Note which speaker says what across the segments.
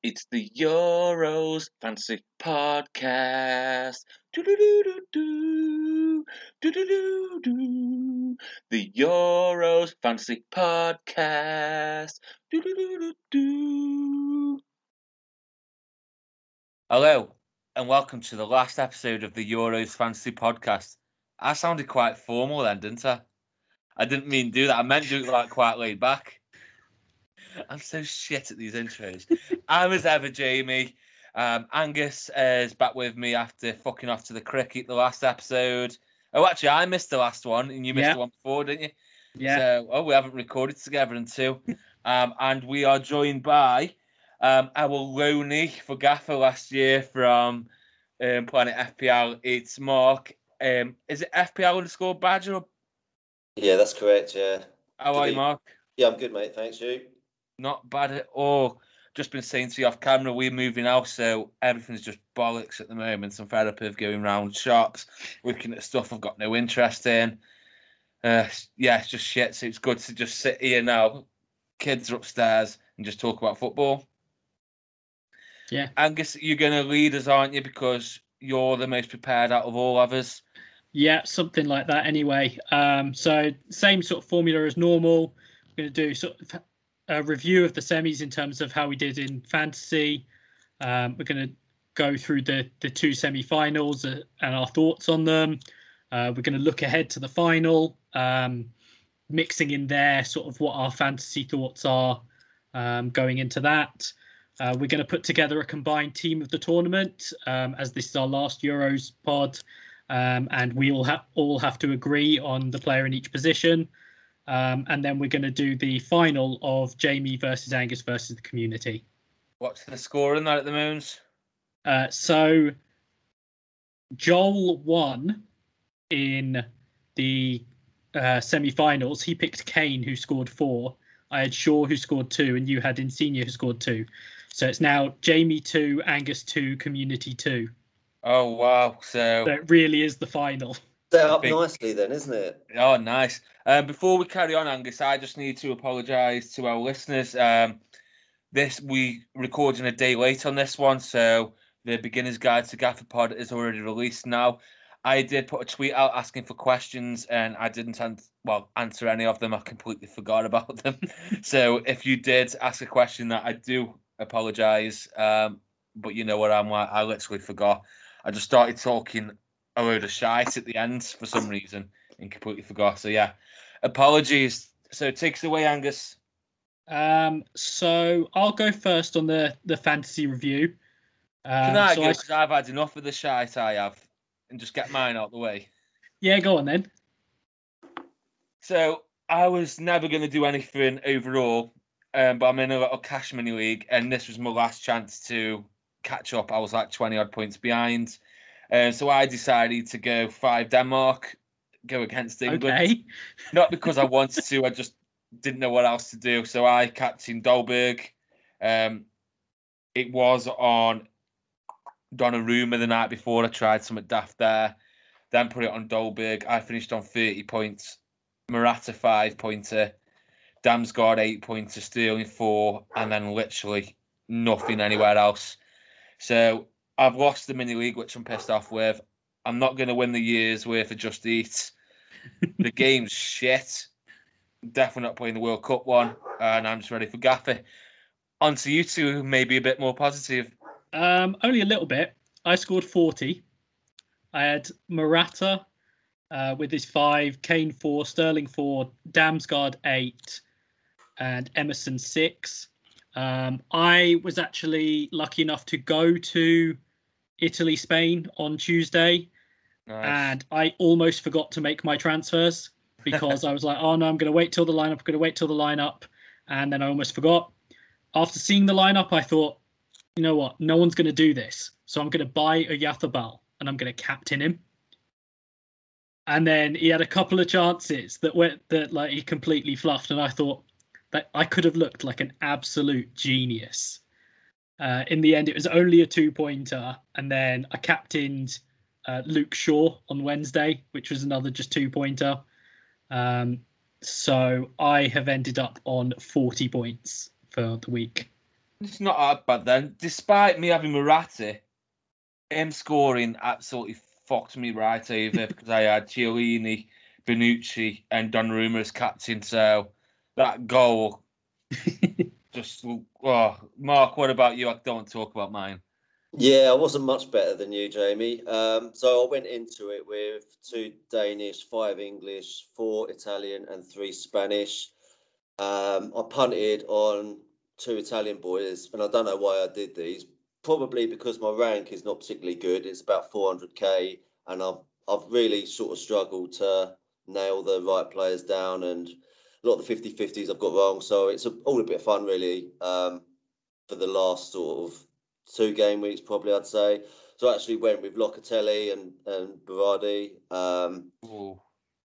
Speaker 1: It's the Euros Fantasy Podcast. Do-do-do-do-do. Do-do-do-do. The Euros Fancy Podcast. Do-do-do-do-do. Hello, and welcome to the last episode of the Euros Fantasy Podcast. I sounded quite formal then, didn't I? I didn't mean do that. I meant do it like quite laid back. I'm so shit at these intros. I'm as ever, Jamie. Um, Angus is back with me after fucking off to the cricket the last episode. Oh, actually, I missed the last one, and you missed
Speaker 2: Yeah.
Speaker 1: the one before, didn't you?
Speaker 2: Yeah.
Speaker 1: So, oh, we haven't recorded together in two. um, and we are joined by um, our loanee for Gaffer last year from um, Planet FPL. It's Mark. Um, is it FPL underscore Badger? Or
Speaker 3: Yeah, that's correct. Yeah,
Speaker 1: how are you, Mark?
Speaker 3: yeah, I'm good, mate. Thanks, you.
Speaker 1: Not bad at all. Just been saying to you off camera, we're moving out, so everything's just bollocks at the moment. I'm fed up of going round shops, looking at stuff I've got no interest in. Uh, yeah, it's just shit. So it's good to just sit here now. Kids are upstairs and just talk about football.
Speaker 2: Yeah.
Speaker 1: Angus, you're going to lead us, aren't you? Because you're the most prepared out of all of us.
Speaker 2: Yeah, something like that anyway. Um, so same sort of formula as normal. We're going to do sort of a review of the semis in terms of how we did in fantasy. Um, we're going to go through the the two semi-finals uh, and our thoughts on them. Uh, we're going to look ahead to the final, um, mixing in there sort of what our fantasy thoughts are um, going into that. Uh, we're going to put together a combined team of the tournament um, as this is our last Euros pod um, and we all have all have to agree on the player in each position. Um, and then we're going to do the final of Jamie versus Angus versus the community.
Speaker 1: What's the score in that at the moment?
Speaker 2: Uh, so Joel won in the uh, semi-finals. He picked Kane, who scored four. I had Shaw, who scored two, and you had Insigne, who scored two. So it's now Jamie two, Angus two, community two.
Speaker 1: Oh, wow. So.
Speaker 2: So it really is the final.
Speaker 3: Set up
Speaker 1: Big-
Speaker 3: nicely, then, isn't it?
Speaker 1: Oh, nice. Um, before we carry on, Angus, I just need to apologise to our listeners. Um, this we recording a day late on this one, so the beginner's guide to Gaffer Pod is already released now. I did put a tweet out asking for questions, and I didn't an- well answer any of them. I completely forgot about them. so if you did ask a question, that I do apologise. Um, but you know what I'm like. I literally forgot. I just started talking a load of shite at the end for some reason and completely forgot. So yeah, apologies. So take us away, Angus.
Speaker 2: Um, so I'll go first on the the fantasy review. Um,
Speaker 1: Can I
Speaker 2: so
Speaker 1: go?
Speaker 2: I-
Speaker 1: Because I've had enough of the shite I have, and just get mine out the way.
Speaker 2: yeah, go on then.
Speaker 1: So I was never going to do anything overall, um, but I'm in a little cash money league, and this was my last chance to catch up. I was like 20 odd points behind, uh, so I decided to go five Denmark, go against England.
Speaker 2: Okay.
Speaker 1: Not because I wanted to, I just didn't know what else to do. So I captained Dolberg. Um, it was on Donnarumma the night before. I tried some at daft there, then put it on Dolberg. I finished on 30 points. Morata five pointer, Damsgaard eight pointer, Sterling four, and then literally nothing anywhere else. So I've lost the mini league, which I'm pissed off with. I'm not going to win the year's worth of Just Eat. the game's shit. Definitely not playing the World Cup one, and I'm just ready for Gaffer. On to you two, maybe a bit more positive.
Speaker 2: Um, only a little bit. I scored forty. I had Morata uh, with his five, Kane four, Sterling four, Damsgaard eight, and Emerson six. Um, I was actually lucky enough to go to Italy, Spain on Tuesday.
Speaker 1: Nice.
Speaker 2: and I almost forgot to make my transfers because I was like, oh no, I'm going to wait till the lineup, I'm going to wait till the lineup, and then I almost forgot. After seeing the lineup, I thought, you know what, no one's going to do this, so I'm going to buy Oyarzabal and I'm going to captain him. And then he had a couple of chances that went that like he completely fluffed, and I thought that I could have looked like an absolute genius. Uh, in the end, it was only a two pointer, and then I captained uh, Luke Shaw on Wednesday, which was another just two pointer. Um, so I have ended up on 40 points for the week.
Speaker 1: It's not that bad then. Despite me having Morata, him scoring absolutely fucked me right over because I had Chiellini, Bonucci, and Donnarumma as captain. So that goal just oh, Mark. What about you? I don't talk about mine.
Speaker 3: Yeah, I wasn't much better than you, Jamie. Um, so I went into it with two Danish, five English, four Italian, and three Spanish. Um, I punted on two Italian boys, and I don't know why I did these. Probably because my rank is not particularly good. It's about 400k, and I've I've really sort of struggled to nail the right players down, and a lot of the 50-50s I've got wrong. So it's a, all a bit of fun, really, um, for the last sort of two game weeks, probably I'd say. So I actually went with Locatelli and and Berardi. Um,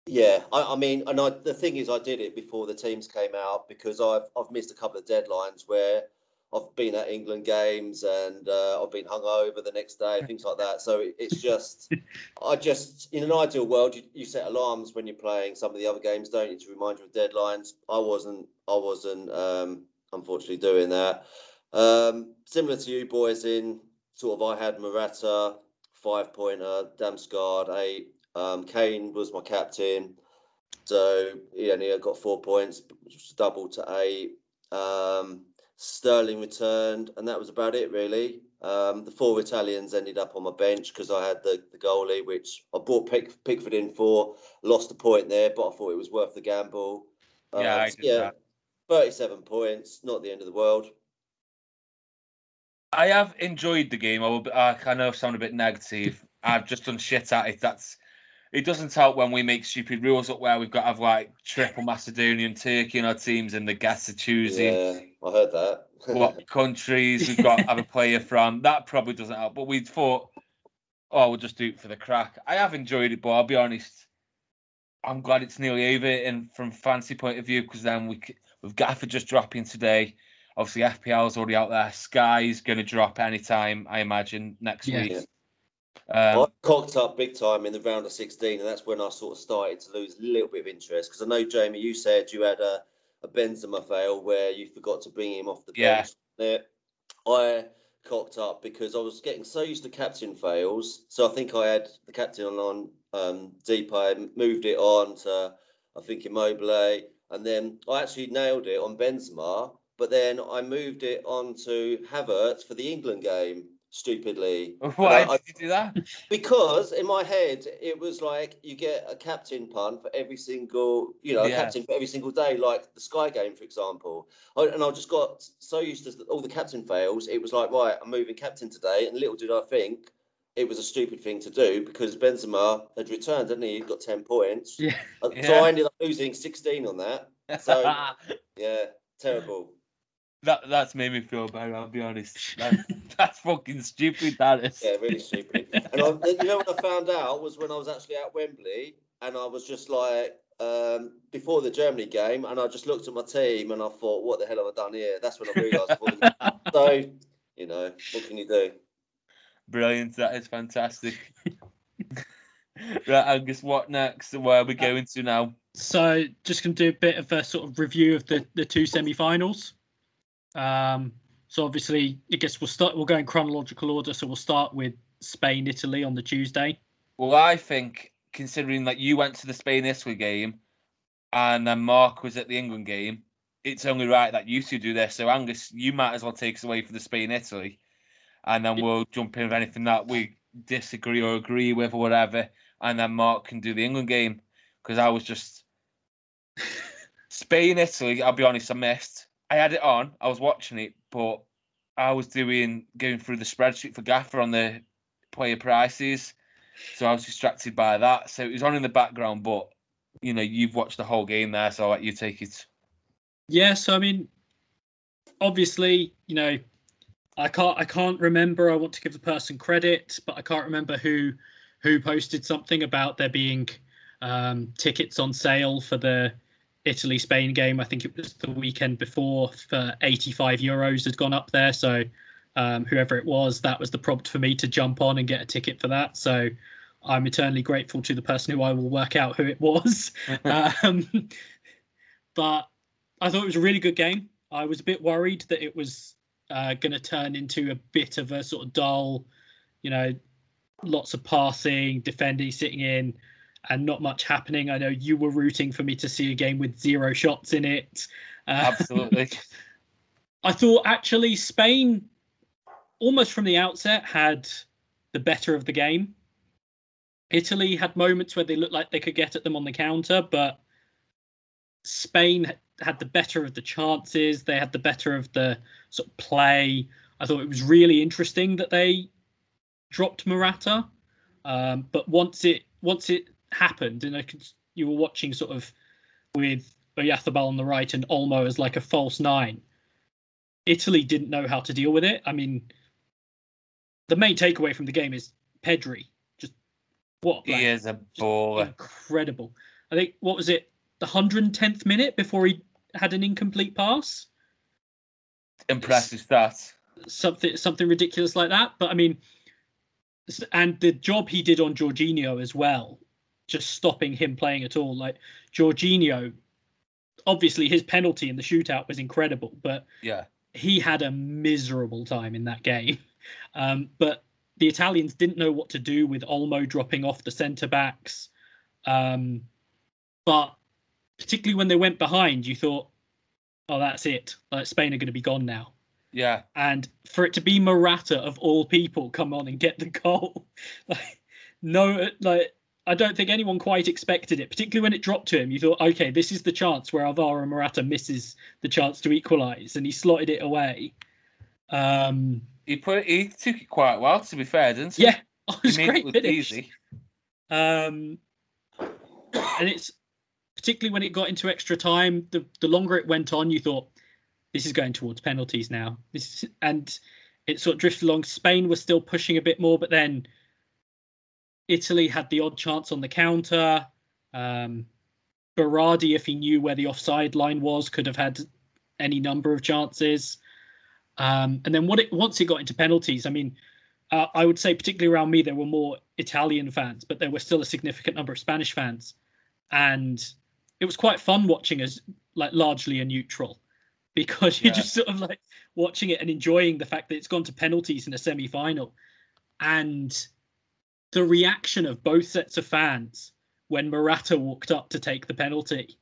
Speaker 3: yeah, I, I, mean, and I, the thing is, I did it before the teams came out because I've I've missed a couple of deadlines where I've been at England games and uh, I've been hungover the next day, things like that. So it, it's just, I just, in an ideal world, you, you, set alarms when you're playing some of the other games, don't you, to remind you of deadlines. I wasn't, I wasn't, um, unfortunately, doing that. Um, similar to you boys in sort of, I had Morata, five pointer, Damsgaard, eight. Um, Kane was my captain. So he only got four points, which was double to eight. Um, Sterling returned, and that was about it, really. Um, the four Italians ended up on my bench because I had the, the goalie, which I brought Pick, Pickford in for. Lost a point there, but I thought it was worth the gamble.
Speaker 1: Yeah, um, yeah. That.
Speaker 3: 37 points, not the end of the world.
Speaker 1: I have enjoyed the game. I, will, I know I sound a bit negative. I've just done shit at it. That's it doesn't help when we make stupid rules up where we've got to have like triple Macedonian Turkey in our teams and the guests are choosing.
Speaker 3: Yeah, I heard that.
Speaker 1: what countries we've got to have a player from. That probably doesn't help. But we thought, oh, we'll just do it for the crack. I have enjoyed it, but I'll be honest, I'm glad it's nearly over. And from fancy point of view, because then we with Gaffer just dropping today. Obviously, FPL is already out there. Sky's going to drop anytime, I imagine, next yeah. week.
Speaker 3: Um, I cocked up big time in the round of 16, and that's when I sort of started to lose a little bit of interest. Because I know, Jamie, you said you had a, a Benzema fail where you forgot to bring him off the bench. Yeah. I cocked up because I was getting so used to captain fails. So I think I had the captain on um, I moved it on to, I think, Immobile. And then I actually nailed it on Benzema. But then I moved it on to Havertz for the England game stupidly.
Speaker 1: Why I, did you do that?
Speaker 3: Because in my head it was like you get a captain pun for every single, you know, yeah. captain for every single day, like the Sky game, for example. I, and I just got so used to all the captain fails. It was like, right, I'm moving captain today, and little did I think it was a stupid thing to do because Benzema had returned, didn't he? He got ten points.
Speaker 2: Yeah.
Speaker 3: So yeah. I ended up losing sixteen on that. So yeah, terrible.
Speaker 1: That that's made me feel bad. I'll be honest. That, that's fucking stupid. That is.
Speaker 3: Yeah, really stupid. And I, you know what I found out was when I was actually at Wembley, and I was just like, um, before the Germany game, and I just looked at my team and I thought, what the hell have I done here? That's when I realised. so, you know, what can you do?
Speaker 1: Brilliant. That is fantastic. right, Angus, what next? Where are we going to now?
Speaker 2: So, just going to do a bit of a sort of review of the, the two semi finals. Um, so obviously, I guess we'll start. We'll go in chronological order. So we'll start with Spain, Italy on the Tuesday.
Speaker 1: Well, I think considering that you went to the Spain Italy game, and then Mark was at the England game, it's only right that you two do this. So Angus, you might as well take us away for the Spain Italy, and then we'll jump in with anything that we disagree or agree with or whatever, and then Mark can do the England game because I was just Spain Italy. I'll be honest, I missed. I had it on. I was watching it, but I was doing going through the spreadsheet for Gaffer on the player prices, so I was distracted by that. So it was on in the background, but you know you've watched the whole game there, so I'll let you take it.
Speaker 2: Yeah, so I mean, obviously, you know, I can't I can't remember. I want to give the person credit, but I can't remember who who posted something about there being um, tickets on sale for the Italy Spain game. I think it was the weekend before for 85 euros had gone up there. So um, whoever it was, that was the prompt for me to jump on and get a ticket for that. So I'm eternally grateful to the person who I will work out who it was. um, but I thought it was a really good game. I was a bit worried that it was uh, going to turn into a bit of a sort of dull, you know, lots of passing, defending, sitting in, and not much happening. I know you were rooting for me to see a game with zero shots in it.
Speaker 1: Uh, Absolutely.
Speaker 2: I thought actually Spain, almost from the outset, had the better of the game. Italy had moments where they looked like they could get at them on the counter, but Spain had the better of the chances. They had the better of the sort of play. I thought it was really interesting that they dropped Morata. Um, but once it once it happened, and I could, you were watching sort of with Oyarzabal on the right and Olmo as like a false nine. Italy didn't know how to deal with it. I mean, the main takeaway from the game is Pedri. Just what
Speaker 1: like, he is a baller.
Speaker 2: Incredible. I think what was it, the hundred tenth minute before he had an incomplete pass.
Speaker 1: Impressive stats.
Speaker 2: Something something ridiculous like that. But I mean, and the job he did on Jorginho as well, just stopping him playing at all. Like Jorginho, obviously his penalty in the shootout was incredible, but
Speaker 1: yeah,
Speaker 2: he had a miserable time in that game. Um, but the Italians didn't know what to do with Olmo dropping off the centre backs. Um, but particularly when they went behind, you thought, oh, that's it. Like Spain are going to be gone now.
Speaker 1: Yeah.
Speaker 2: And for it to be Morata of all people come on and get the goal, like no, like I don't think anyone quite expected it. Particularly when it dropped to him, you thought, okay, this is the chance where Alvaro Morata misses the chance to equalise, and he slotted it away. Um,
Speaker 1: he put he took it quite well, to be fair, didn't he?
Speaker 2: Yeah, it was he great.
Speaker 1: It easy.
Speaker 2: Um, and it's particularly when it got into extra time. The the longer it went on, you thought this is going towards penalties now. This and it sort of drifted along. Spain was still pushing a bit more, but then Italy had the odd chance on the counter. Um, Berardi, if he knew where the offside line was, could have had any number of chances. Um, and then what it, once it got into penalties, I mean, uh, I would say particularly around me there were more Italian fans, but there were still a significant number of Spanish fans, and it was quite fun watching as like largely a neutral because you're just sort of like watching it and enjoying the fact that it's gone to penalties in a semi-final and the reaction of both sets of fans when Morata walked up to take the penalty.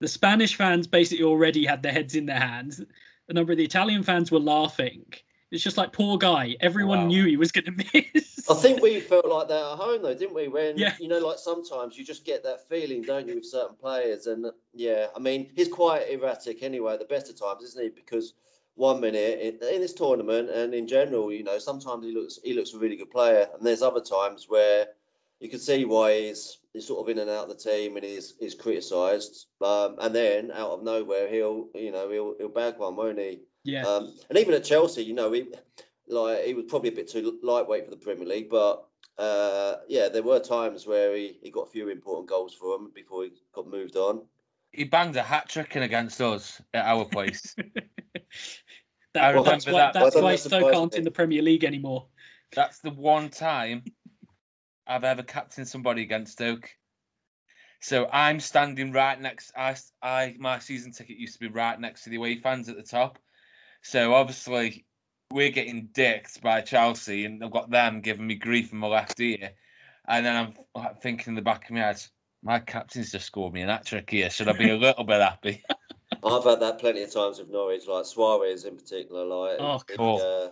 Speaker 2: The Spanish fans basically already had their heads in their hands. A number of the Italian fans were laughing. It's just like poor guy. Everyone wow. knew he was going to miss.
Speaker 3: I think we felt like that at home though, didn't we? When yeah. you know, like sometimes you just get that feeling, don't you, with certain players? And yeah, I mean, he's quite erratic anyway. At the best of times, isn't he? Because one minute in, in, this tournament and in general, you know, sometimes he looks he looks a really good player, and there's other times where you can see why he's he's sort of in and out of the team and he's he's criticised. Um, and then out of nowhere, he'll you know he'll he'll bag one, won't he?
Speaker 2: Yeah.
Speaker 3: Um, and even at Chelsea, you know, he like he was probably a bit too lightweight for the Premier League, but uh, yeah, there were times where he, he got a few important goals for him before he got moved on.
Speaker 1: He banged a hat trick in against us at our place.
Speaker 2: that, that's why, that. That's why Stoke aren't in the Premier League anymore.
Speaker 1: That's the one time I've ever captained somebody against Stoke. So I'm standing right next. I, I my season ticket used to be right next to the away fans at the top. So obviously we're getting dicked by Chelsea, and I've got them giving me grief in my left ear. And then I'm thinking in the back of my head, my captain's just scored me an hat trick here. Should I be a little bit happy?
Speaker 3: I've had that plenty of times with Norwich, like Suarez in particular. Like,
Speaker 2: oh, cool.
Speaker 3: Uh,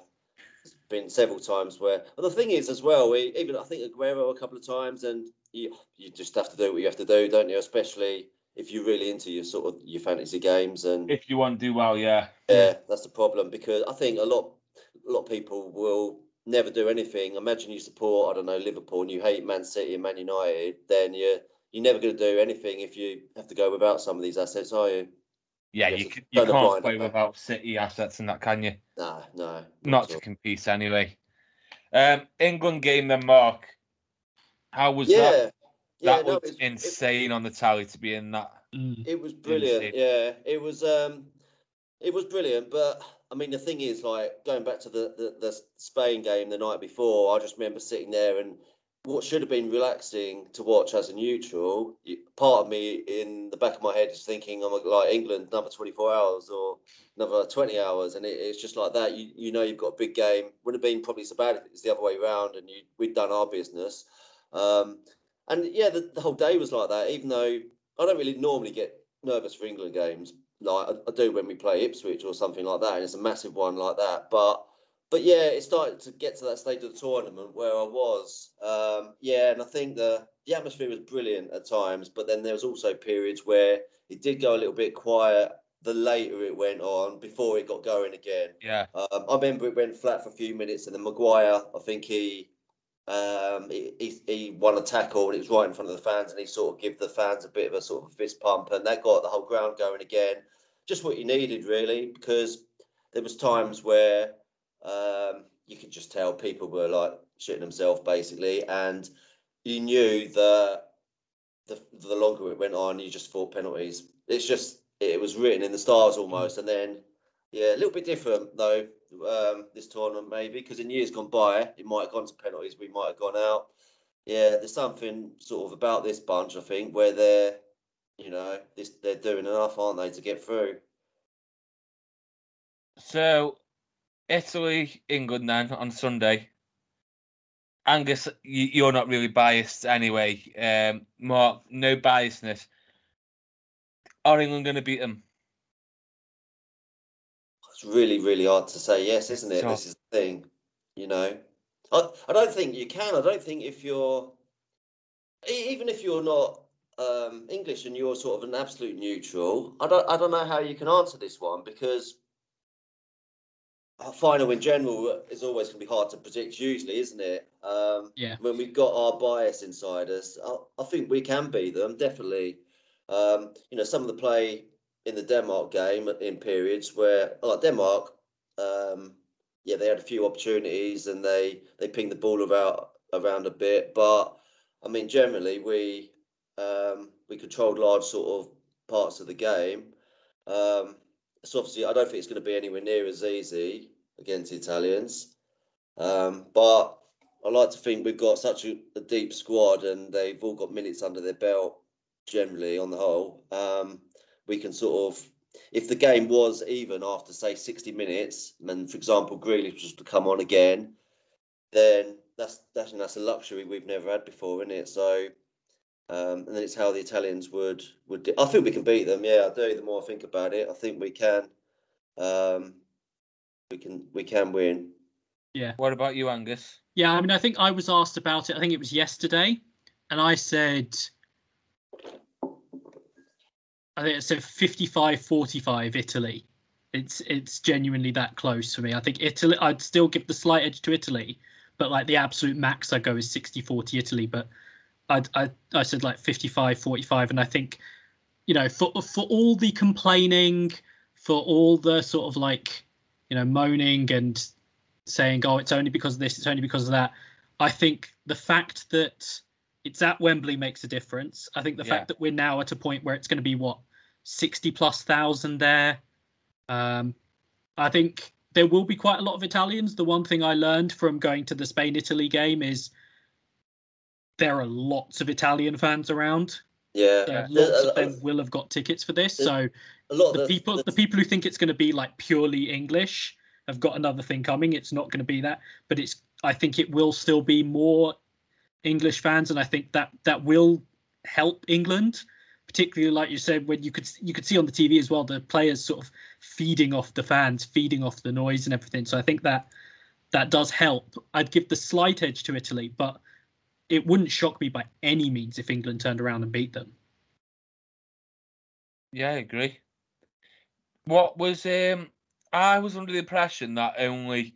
Speaker 3: it's been several times where. But the thing is, as well, we even I think Aguero a couple of times, and you you just have to do what you have to do, don't you? Especially if you're really into your sort of your fantasy games and
Speaker 1: if you want to do well, yeah,
Speaker 3: yeah, that's the problem because I think a lot a lot of people will never do anything. Imagine you support I don't know Liverpool and you hate Man City and Man United, then you're you're never going to do anything if you have to go without some of these assets, are you?
Speaker 1: Yeah, you, you, you can't play without City assets and that, can you?
Speaker 3: No, no.
Speaker 1: Not, not to compete anyway. Um, England game then, Mark. How was
Speaker 3: yeah.
Speaker 1: that?
Speaker 3: Yeah,
Speaker 1: that no, was insane it, on the tally to be in that.
Speaker 3: Mm. It was brilliant. Insane. Yeah, it was. Um, it was brilliant. But I mean, the thing is, like going back to the, the the Spain game the night before, I just remember sitting there and what should have been relaxing to watch as a neutral, part of me in the back of my head is thinking, I'm like England, another 24 hours or another 20 hours. And it, it's just like that. You, you know, you've got a big game. Wouldn't have been probably so bad if it was the other way around and you, we'd done our business. Um, and yeah, the, the, whole day was like that, even though I don't really normally get nervous for England games. Like I, I do when we play Ipswich or something like that. And it's a massive one like that. But but yeah, it started to get to that stage of the tournament where I was. Um, yeah, and I think the the atmosphere was brilliant at times, but then there was also periods where it did go a little bit quiet. The later it went on, before it got going again.
Speaker 1: Yeah.
Speaker 3: Um, I remember it went flat for a few minutes, and then Maguire, I think he, um, he, he, he won a tackle, and it was right in front of the fans, and he sort of gave the fans a bit of a sort of fist pump, and that got the whole ground going again. Just what you needed, really, because there was times where um, you could just tell people were like shitting themselves basically, and you knew that the the longer it went on, you just thought penalties. It's just it was written in the stars almost, and then yeah, a little bit different though um, this tournament maybe because in years gone by it might have gone to penalties, we might have gone out. Yeah, there's something sort of about this bunch I think where they're you know this they're doing enough, aren't they, to get through.
Speaker 1: So Italy, England then on Sunday. Angus, you, are not really biased anyway. Um, Mark, no biasness. Are England going to beat them?
Speaker 3: It's really, really hard to say yes, isn't it? This is the thing, you know. I, I don't think you can. I don't think if you're, even if you're not um, English and you're sort of an absolute neutral, I don't, I don't know how you can answer this one because a final in general is always going to be hard to predict, usually, isn't it? Um,
Speaker 2: yeah.
Speaker 3: When we've got our bias inside us, I, I think we can beat them definitely. Um, you know, some of the play in the Denmark game in periods where, like Denmark, um, yeah, they had a few opportunities and they they pinged the ball about around a bit, but I mean, generally we um, we controlled large sort of parts of the game. Um, so obviously, I don't think it's going to be anywhere near as easy against the Italians. Um, but I like to think we've got such a, a, deep squad and they've all got minutes under their belt generally on the whole. Um, we can sort of, if the game was even after say 60 minutes, and for example, Grealish was to come on again, then that's that's that's a luxury we've never had before, isn't it? So um, and then it's how the Italians would would. Do. I think we can beat them. Yeah, I do. The more I think about it, I think we can. Um, we can we can win.
Speaker 2: Yeah.
Speaker 1: What about you, Angus?
Speaker 2: Yeah, I mean, I think I was asked about it. I think it was yesterday, and I said, I think it said 55-45 Italy. It's it's genuinely that close for me. I think Italy. I'd still give the slight edge to Italy, but like the absolute max I go is 60-40 Italy. But I, I, I said like 55, 45. And I think, you know, for, for all the complaining, for all the sort of like, you know, moaning and saying, oh, it's only because of this, it's only because of that. I think the fact that it's at Wembley makes a difference. I think the yeah. fact that we're now at a point where it's going to be what 60 plus thousand there. Um, I think there will be quite a lot of Italians. The one thing I learned from going to the Spain Italy game is there are lots of Italian fans around.
Speaker 3: Yeah,
Speaker 2: so lots of them will have got tickets for this. So a lot the, the people, the, the people who think it's going to be like purely English, have got another thing coming. It's not going to be that, but it's. I think it will still be more English fans, and I think that that will help England, particularly like you said when you could you could see on the TV as well the players sort of feeding off the fans, feeding off the noise and everything. So I think that that does help. I'd give the slight edge to Italy, but it wouldn't shock me by any means if England turned around and beat them.
Speaker 1: Yeah, I agree. What was um I was under the impression that only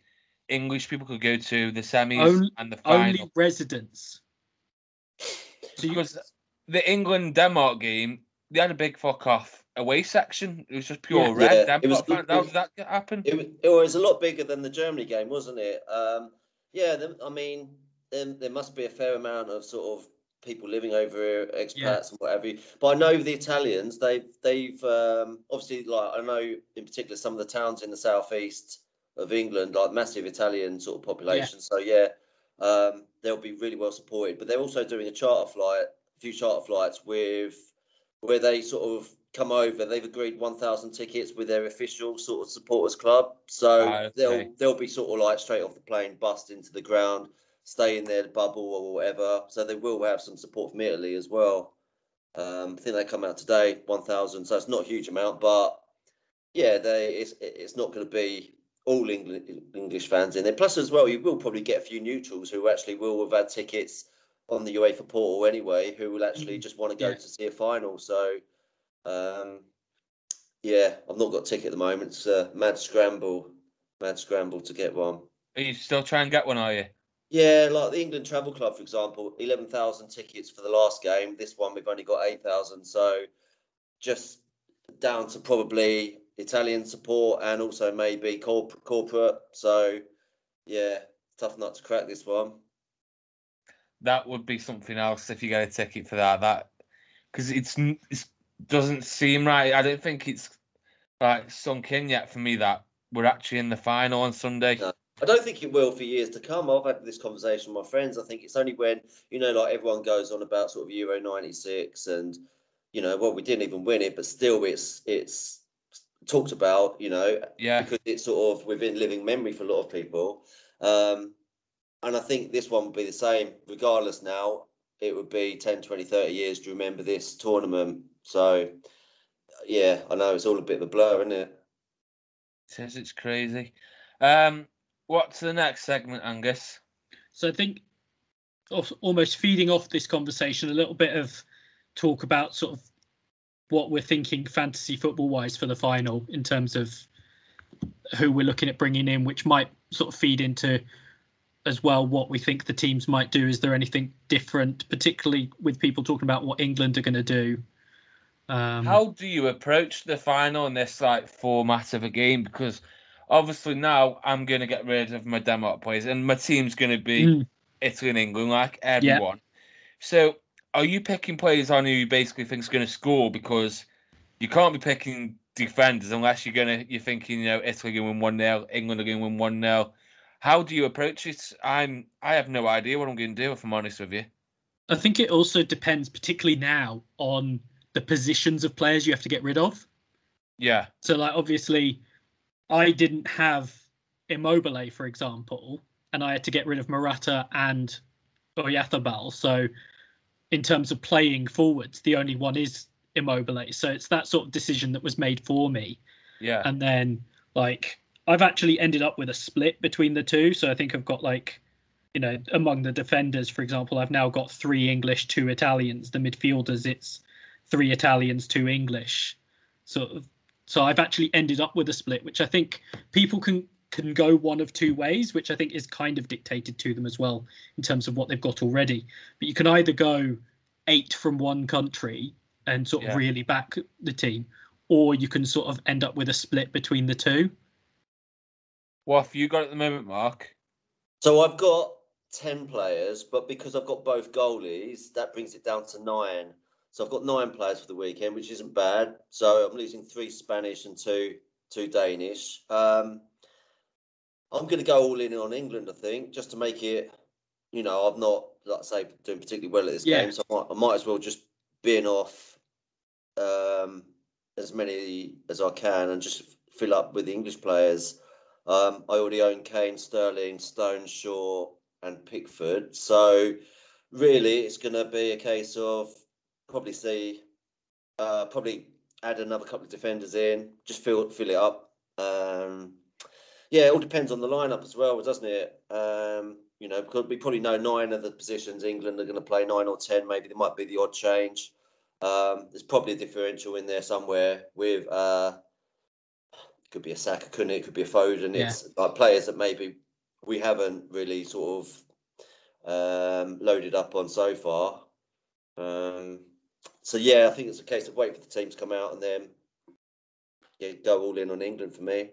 Speaker 1: English people could go to the semis only, and the final. Only
Speaker 2: residents.
Speaker 1: So because the England Denmark game, they had a big fuck off away section. It was just pure yeah, red. Yeah, it was, fan. How did that happen?
Speaker 3: It was, it was a lot bigger than the Germany game, wasn't it? Um, yeah, the, I mean, there, there must be a fair amount of sort of people living over here, expats yeah. and whatever. But I know the Italians. They've they've um, obviously like I know in particular some of the towns in the southeast of England, like massive Italian sort of population. Yeah. So yeah, um, they'll be really well supported. But they're also doing a charter flight, a few charter flights with where they sort of come over. They've agreed 1,000 tickets with their official sort of supporters club. So
Speaker 1: Ah, okay.
Speaker 3: they'll they'll be sort of like straight off the plane, bust into the ground, stay in their bubble or whatever. So they will have some support from Italy as well. Um, I think they come out today, 1,000. So it's not a huge amount, but yeah, they it's it's not going to be all English fans in there. Plus, as well, you will probably get a few neutrals who actually will have had tickets on the UEFA portal anyway, who will actually
Speaker 2: Mm,
Speaker 3: just want to go
Speaker 2: yeah.
Speaker 3: to see a final. So, um, yeah, I've not got a ticket at the moment. It's a mad scramble, mad scramble to get one.
Speaker 1: Are you still trying to get one? Are you?
Speaker 3: Yeah, like the England Travel Club, for example, 11,000 tickets for the last game. This one, we've only got 8,000. So just down to probably Italian support and also maybe corp- corporate. So, yeah, tough nut to crack this one.
Speaker 1: That would be something else if you get a ticket for that. That because it's it doesn't seem right. I don't think it's like sunk in yet for me that we're actually in the final on Sunday.
Speaker 3: No. I don't think it will for years to come. I've had this conversation with my friends. I think it's only when, you know, like everyone goes on about sort of Euro 96 and, you know, well, we didn't even win it, but still it's it's talked about, you know,
Speaker 1: Yeah,
Speaker 3: because it's sort of within living memory for a lot of people. Um, and I think this one would be the same, regardless now. It would be 10, 20, 30 years to remember this tournament. So, yeah, I know it's all a bit of a blur, isn't it?
Speaker 1: says it's crazy. Um, what's the next segment, Angus?
Speaker 2: So I think almost feeding off this conversation, a little bit of talk about sort of what we're thinking fantasy football wise for the final in terms of who we're looking at bringing in, which might sort of feed into as well what we think the teams might do. Is there anything different, particularly with people talking about what England are going to do? Um,
Speaker 1: How do you approach the final in this like format of a game? Because obviously now I'm going to get rid of my demo players, and my team's going to be
Speaker 2: Mm.
Speaker 1: Italy and England, like everyone. So, are you picking players on who you basically think's going to score? Because you can't be picking defenders unless you're gonna you're thinking you know Italy going to win one 0 England are going to win one 0 How do you approach it? I'm I have no idea what I'm going to do if I'm honest with you.
Speaker 2: I think it also depends, particularly now, on the positions of players you have to get rid of.
Speaker 1: Yeah,
Speaker 2: So, like, obviously, I didn't have Immobile, for example, and I had to get rid of Morata and Oyarzabal. So, in terms of playing forwards, the only one is Immobile. So, it's that sort of decision that was made for me.
Speaker 1: yeah,
Speaker 2: And then, like, I've actually ended up with a split between the two. So, I think I've got, like, you know, among the defenders, for example, I've now got three English, two Italians. The midfielders, it's three Italians, two English. Sort of so I've actually ended up with a split, which I think people can can go one of two ways, which I think is kind of dictated to them as well in terms of what they've got already. But you can either go eight from one country and sort
Speaker 1: Yeah.
Speaker 2: of really back the team, or you can sort of end up with a split between the two.
Speaker 1: What have you got at the moment, Mark?
Speaker 3: So I've got 10 players, but because I've got both goalies, that brings it down to nine. So I've got nine players for the weekend, which isn't bad. So I'm losing three Spanish and two two Danish. Um, I'm going to go all in on England, I think, just to make it, you know, I'm not, like I say, doing particularly well at this
Speaker 2: Yeah.
Speaker 3: game. So I might, I might as well just bin off um, as many as I can and just fill up with the English players. Um, I already own Kane, Sterling, Stone, Shaw, and Pickford. So really, it's going to be a case of probably see, uh, probably add another couple of defenders in, just fill fill it up. Um, yeah, it all depends on the lineup as well, doesn't it? Um, you know, because we probably know nine of the positions England are going to play nine or ten. Maybe there might be the odd change. Um, there's probably a differential in there somewhere with uh, could be a Saka, couldn't it? Could be a Foden.
Speaker 2: Yeah.
Speaker 3: It's like players that maybe we haven't really sort of um, loaded up on so far. Um, so yeah, I think it's a case of wait for the team to come out and then yeah, go all in on England for me.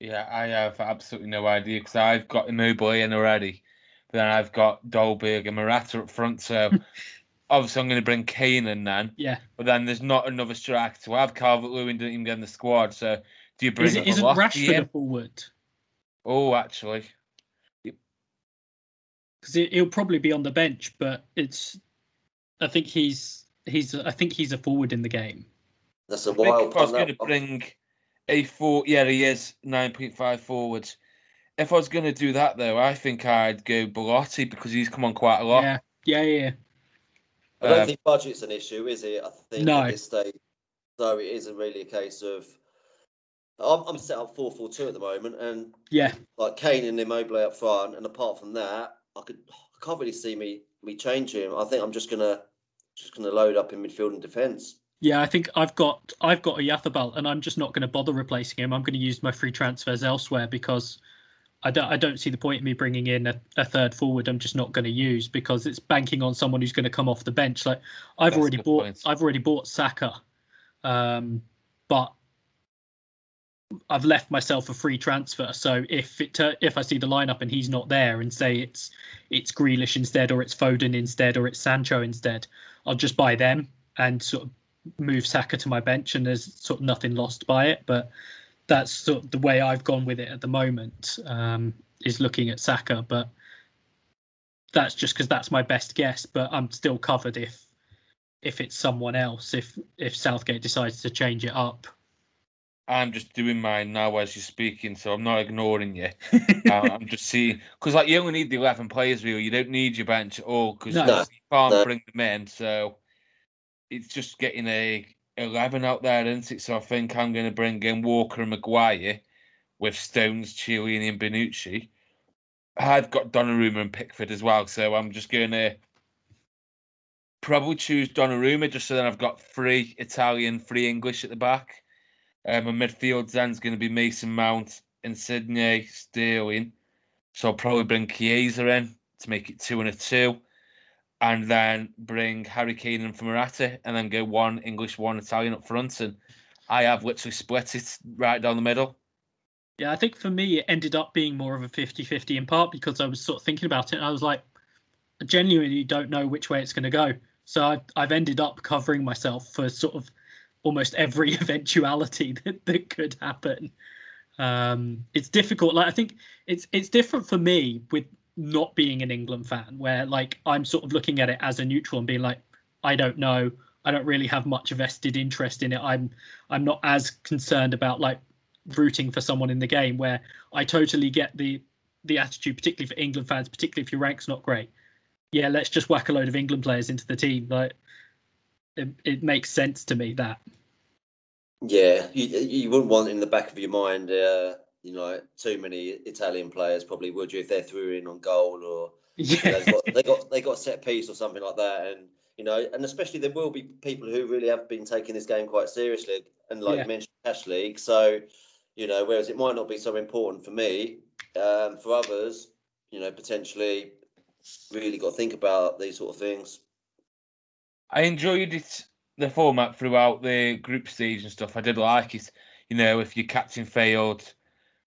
Speaker 1: Yeah, I have absolutely no idea because I've got Immobile in already, but then I've got Dolberg and Morata up front. So obviously I'm going to bring Kane in then.
Speaker 2: Yeah.
Speaker 1: But then there's not another striker to have. Calvert Lewin didn't even get in the squad. So do you bring
Speaker 2: Is it,
Speaker 1: a
Speaker 2: isn't Rashford a forward?
Speaker 1: Oh, actually,
Speaker 2: because he'll probably be on the bench, but it's. I think he's he's I think he's a forward in the game.
Speaker 3: That's a
Speaker 1: I think
Speaker 3: wild
Speaker 1: if I was going to bring a four, yeah, he is nine point five forwards. If I was going to do that though, I think I'd go Belotti because he's come on quite a lot.
Speaker 2: Yeah, yeah, yeah.
Speaker 3: I don't
Speaker 1: Um,
Speaker 3: think budget's an issue, is it? I think
Speaker 2: No.
Speaker 3: at this stage, so it isn't really a case of. I'm, I'm set up four four two at the moment, and
Speaker 2: Yeah,
Speaker 3: like Kane and Immobile up front, and apart from that, I could I can't really see me me changing. Him. I think I'm just gonna just gonna load up in midfield and defence.
Speaker 2: yeah. I think I've got I've got Oyarzabal, and I'm just not going to bother replacing him. I'm going to use my free transfers elsewhere because I don't I don't see the point in me bringing in a, a third forward. I'm just not going to use because it's banking on someone who's going to come off the bench. Like I've
Speaker 1: That's
Speaker 2: already bought
Speaker 1: point.
Speaker 2: I've already bought Saka, um, but I've left myself a free transfer. So if it tur- if I see the lineup and he's not there, and say it's it's Grealish instead, or it's Foden instead, or it's Sancho instead, I'll just buy them and sort of move Saka to my bench, and there's sort of nothing lost by it. But that's sort of the way I've gone with it at the moment. Um, is looking at Saka, but that's just because that's my best guess. But I'm still covered if if it's someone else. If if Southgate decides to change it up.
Speaker 1: I'm just doing mine now as you're speaking, so I'm not ignoring you. I'm just seeing because like you only need the eleven players really. You don't need your bench at all because
Speaker 2: No.
Speaker 1: you can't
Speaker 3: No.
Speaker 1: bring them in. So it's just getting a eleven out there, isn't it? So I think I'm going to bring in Walker and Maguire with Stones, Chiellini, and Bonucci. I've got Donnarumma and Pickford as well, so I'm just going to probably choose Donnarumma just so then I've got three Italian, three English at the back. Um, and midfield then's going to be Mason Mount, Insigne, Sterling. So I'll probably bring Chiesa in to make it two and a two. And then bring Harry Kane and for and then go one English, one Italian up front. And I have literally split it right down the middle.
Speaker 2: Yeah, I think for me, it ended up being more of a 50 50 in part because I was sort of thinking about it and I was like, I genuinely don't know which way it's going to go. So I've, I've ended up covering myself for sort of almost every eventuality that, that could happen. Um, it's difficult. Like I think it's it's different for me with not being an England fan, where like I'm sort of looking at it as a neutral and being like, I don't know. I don't really have much vested interest in it. I'm I'm not as concerned about like rooting for someone in the game where I totally get the the attitude, particularly for England fans, particularly if your rank's not great. Yeah, let's just whack a load of England players into the team. Like it, it makes sense to me that.
Speaker 3: Yeah, you, you wouldn't want in the back of your mind, uh, you know, too many Italian players probably would you if they're through in on goal or you know, they've got, they got they got set piece or something like that, and you know, and especially there will be people who really have been taking this game quite seriously, and like
Speaker 2: Yeah.
Speaker 3: you mentioned, cash league. So, you know, whereas it might not be so important for me, um, for others, you know, potentially really got to think about these sort of things.
Speaker 1: I enjoyed it, the format throughout the group stage and stuff. I did like it. You know, if your captain failed,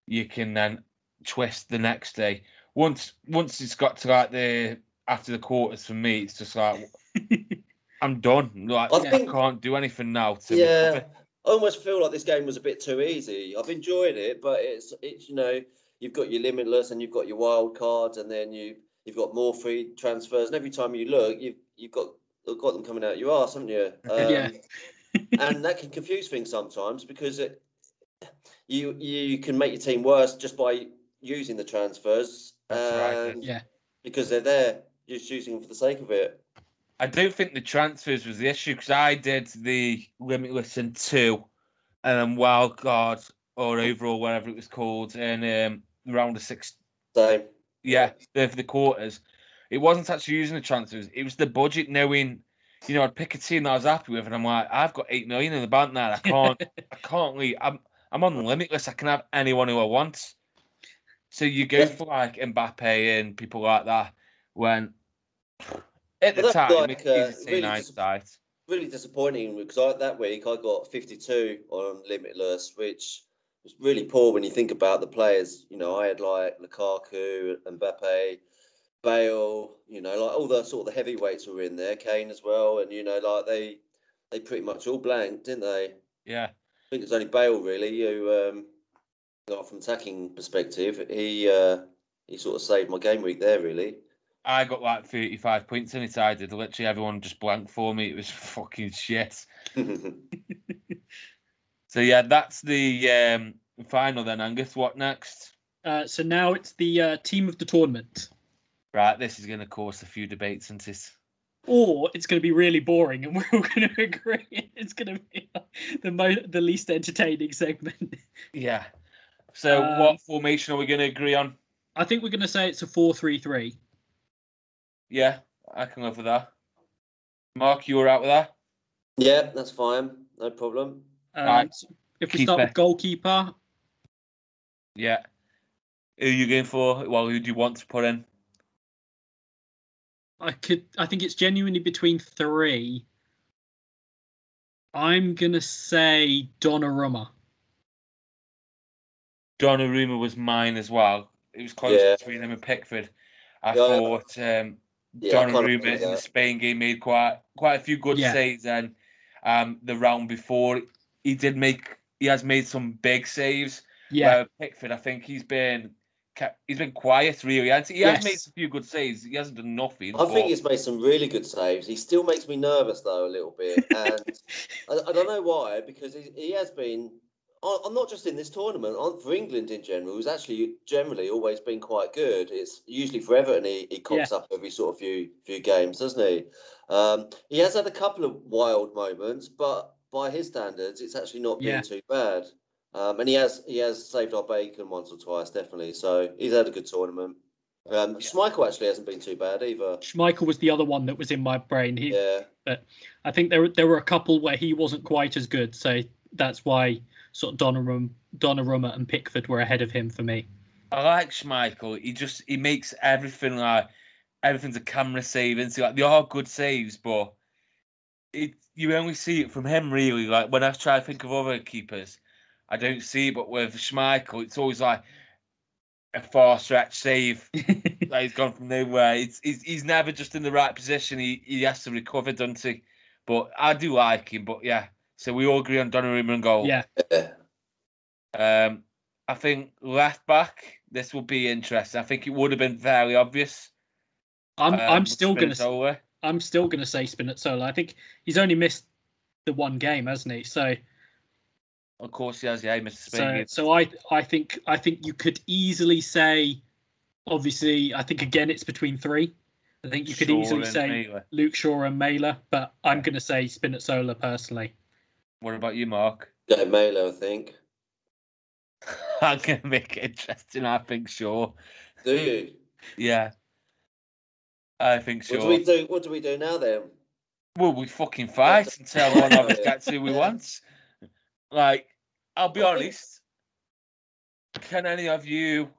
Speaker 1: you can then twist the next day. Once once it's got to like the after the quarters for me, it's just like I'm done. Like
Speaker 3: I
Speaker 1: I can't do anything now to
Speaker 3: yeah,
Speaker 1: recover.
Speaker 3: I almost feel like this game was a bit too easy. I've enjoyed it, but it's it's you know you've got your limitless and you've got your wild cards, and then you you've got more free transfers, and every time you look, you've you've got you've got them coming out your arse, haven't you? Um,
Speaker 2: Yeah.
Speaker 3: and that can confuse things sometimes because it you you can make your team worse just by using the transfers,
Speaker 1: That's right,
Speaker 2: Yeah.
Speaker 3: because they're there, you're just using them for the sake of it.
Speaker 1: I don't think the transfers was the issue because I did the limitless in two, and then wild card or overall whatever it was called in um, round of six
Speaker 3: So
Speaker 1: yeah, the, for the quarters. It wasn't actually using the transfers. It was the budget knowing, you know, I'd pick a team that I was happy with, and I'm like, I've got eight million in the bank now. I can't, I can't leave. I'm, I'm on limitless. I can have anyone who I want. So you go for like Mbappe and people like that. When at the
Speaker 3: Well,
Speaker 1: time,
Speaker 3: like,
Speaker 1: it's
Speaker 3: uh,
Speaker 1: easy to say
Speaker 3: really
Speaker 1: hindsight.
Speaker 3: really disappointing because I, that week I got 52 on Limitless, which was really poor when you think about the players. You know, I had like Lukaku, Mbappe, Bale. You know, like all the sort of the heavyweights were in there, Kane as well, and you know, like they they pretty much all blanked, didn't they?
Speaker 1: Yeah,
Speaker 3: I think it's only Bale really who, um, got from attacking perspective, he uh, he sort of saved my game week there really.
Speaker 1: I got like 35 points in it. I did. Literally everyone just blanked for me. It was fucking shit. So yeah, that's the um, final then, Angus. What next?
Speaker 2: Uh, so now it's the uh, team of the tournament,
Speaker 1: Right, this is going to cause a few debates, isn't it?
Speaker 2: or it's going to be really boring, and we're all going to agree it's going to be the mo- the least entertaining segment.
Speaker 1: Yeah. So
Speaker 2: Um,
Speaker 1: what formation are we going to agree on?
Speaker 2: I think we're going to say it's a four-three-three.
Speaker 1: Yeah, I can live with that. Mark, you were out with that?
Speaker 3: yeah, that's fine. No problem.
Speaker 2: Um,
Speaker 1: Right.
Speaker 2: so if we start
Speaker 1: Keeper.
Speaker 2: with goalkeeper,
Speaker 1: Yeah. Who are you going for? Well, who do you want to put in?
Speaker 2: I could. I think it's genuinely between three. I'm gonna say Donnarumma.
Speaker 1: Donnarumma was mine as well. It was close
Speaker 3: Yeah.
Speaker 1: between him and Pickford. I
Speaker 3: Yeah.
Speaker 1: thought um,
Speaker 3: Yeah,
Speaker 1: Donnarumma in the. Spain game made quite quite a few good
Speaker 2: Yeah.
Speaker 1: saves. And um, the round before, he did make he has made some big saves.
Speaker 2: Yeah,
Speaker 1: Where Pickford, I think he's been kept, he's been quiet really. He has, has made a few good saves. He hasn't done nothing.
Speaker 3: I
Speaker 1: but-
Speaker 3: think he's made some really good saves. He still makes me nervous though a little bit, and I, I don't know why because he, he has been. I'm not just in this tournament. on for England in general. He's actually generally always been quite good. It's usually for Everton he, he cocks up every sort of few few games, doesn't he? Um, he has had a couple of wild moments, but by his standards, it's actually not been
Speaker 2: Yeah.
Speaker 3: too bad. Um, and he has he has saved our bacon once or twice, definitely. So he's had a good tournament. Um, Schmeichel actually hasn't been too bad either.
Speaker 2: Schmeichel was the other one that was in my brain. He,
Speaker 3: Yeah.
Speaker 2: But I think there were there were a couple where he wasn't quite as good, so that's why sort of Donnarumma, Donnarumma and Pickford were ahead of him for me.
Speaker 1: I like Schmeichel. He just he makes everything like everything's a camera save. And so like they are good saves, but it you only see it from him really. Like when I try to think of other keepers, I don't see. But with Schmeichel, it's always like a far stretch save. like he's gone from nowhere. It's he's, he's never just in the right position. He he has to recover, doesn't he? But I do like him. But yeah, so we all agree on Donnarumma and goal.
Speaker 2: Yeah.
Speaker 1: Um, I think left back. This will be interesting. I think it would have been fairly obvious.
Speaker 2: I'm
Speaker 1: um,
Speaker 2: I'm still gonna
Speaker 1: Spinazzola.
Speaker 2: I'm still gonna say Spinazzola. I think he's only missed the one game, hasn't he? So
Speaker 1: Of course, he has. Yeah, Mr.
Speaker 2: so so I I think I think you could easily say, obviously, I think again it's between three. I think you could
Speaker 1: Shaw
Speaker 2: easily say
Speaker 1: Mæhle.
Speaker 2: Luke Shaw and Mæhle, but I'm gonna say Spinazzola personally.
Speaker 1: What about you, Mark?
Speaker 3: Go Mæhle, I think.
Speaker 1: I'm gonna make it interesting. I think sure.
Speaker 3: Do you?
Speaker 1: Yeah, I think
Speaker 3: What do we do? What do we do now then?
Speaker 1: Well, we fucking fight until one of us
Speaker 3: Yeah.
Speaker 1: gets who we want. Like, I'll be honest. Can any of you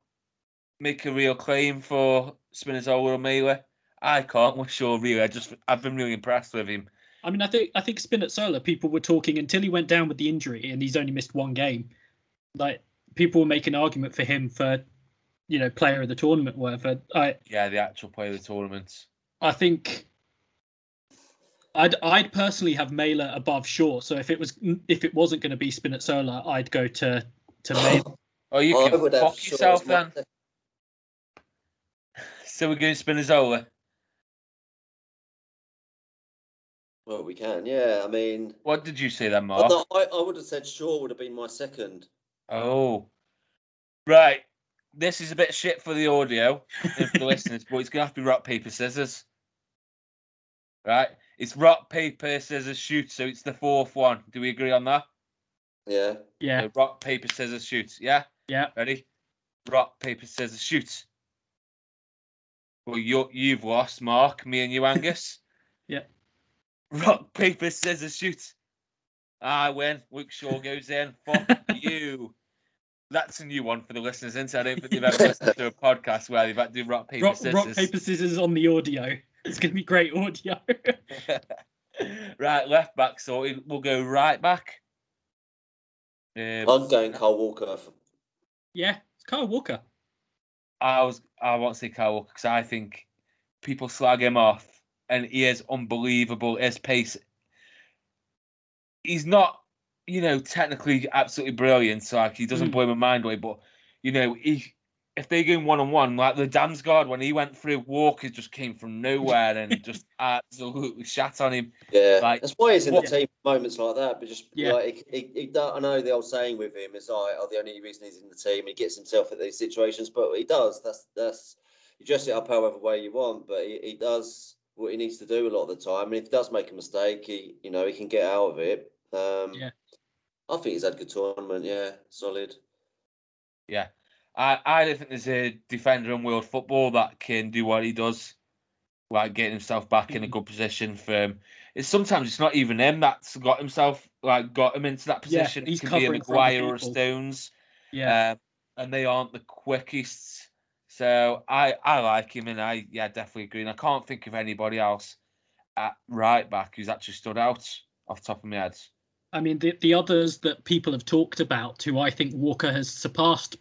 Speaker 1: make a real claim for Spinazzola or Mæhle? I can't. We're sure, really. I just, I've been really impressed with him.
Speaker 2: I mean, I think I think Spinazzola. People were talking until he went down with the injury, and he's only missed one game. Like people were making an argument for him for, you know, player of the tournament, whatever. I
Speaker 1: Yeah, the actual player of the tournament.
Speaker 2: I think. I'd I'd personally have Mæhle above Shaw. So if it was if it wasn't going to be Spinazzola, I'd go to to Mæhle.
Speaker 1: Oh, you
Speaker 3: I
Speaker 1: can
Speaker 3: would have
Speaker 1: fuck yourself then.
Speaker 3: second-
Speaker 1: So we're going Spinazzola.
Speaker 3: Well, we can, yeah. I mean,
Speaker 1: What did you say then,
Speaker 3: I,
Speaker 1: Mark?
Speaker 3: thought- I, I would have said Shaw would have been my second.
Speaker 1: Oh, right. This is a bit shit for the audio and for the listeners, but it's gonna have to be rock paper scissors. Right? It's rock paper scissors shoot, so it's the fourth one. Do we agree on that?
Speaker 3: Yeah.
Speaker 2: Yeah,
Speaker 1: So rock paper scissors shoot. Yeah.
Speaker 2: yeah.
Speaker 1: Ready? Rock paper scissors shoot. Well, you you've lost, Mark. Me and you, Angus.
Speaker 2: Yeah.
Speaker 1: Rock paper scissors shoot. I win. Luke Shaw goes in. Fuck you. That's a new one for the listeners. Into I don't think they've ever listened to a podcast where they've had to do rock paper
Speaker 2: Rock,
Speaker 1: scissors.
Speaker 2: rock paper scissors on the audio. It's going to be great audio.
Speaker 1: right, left back sorted. We'll go right back. Um,
Speaker 3: I'm going Kyle Walker.
Speaker 2: yeah, it's Kyle Walker.
Speaker 1: I was I want to say Kyle Walker because I think people slag him off, and he is unbelievable. His pace. He's not, you know, technically absolutely brilliant. So like he doesn't
Speaker 2: Mm.
Speaker 1: blow my mind away, but you know he if they go one on one, like the Damsgaard when he went through, Walker just came from nowhere and just absolutely shat on him.
Speaker 3: Yeah,
Speaker 1: Like,
Speaker 3: that's why he's in
Speaker 1: what-
Speaker 3: the team at moments like that. But just
Speaker 2: Yeah.
Speaker 3: like he, he, he don't- I know the old saying with him is, "Oh, oh, the only reason he's in the team, he gets himself at these situations." But he does. That's that's you dress it up however way you want, but he, he does what he needs to do a lot of the time. And if he does make a mistake, he you know he can get out of it. Um,
Speaker 2: Yeah.
Speaker 3: I think he's had a good tournament. Yeah, solid.
Speaker 1: Yeah. I, I don't think there's a defender in world football that can do what he does, like getting himself back in a good position for him. It's sometimes it's not even him that's got himself like got him into that
Speaker 2: Yeah,
Speaker 1: position.
Speaker 2: he's
Speaker 1: it can be a
Speaker 2: for
Speaker 1: or a. Stones.
Speaker 2: Yeah.
Speaker 1: um, and they aren't the quickest. So I I like him, and I yeah definitely agree. And I can't think of anybody else at right back who's actually stood out off the top of my head.
Speaker 2: I mean, the, the others that people have talked about, who I think Walker has surpassed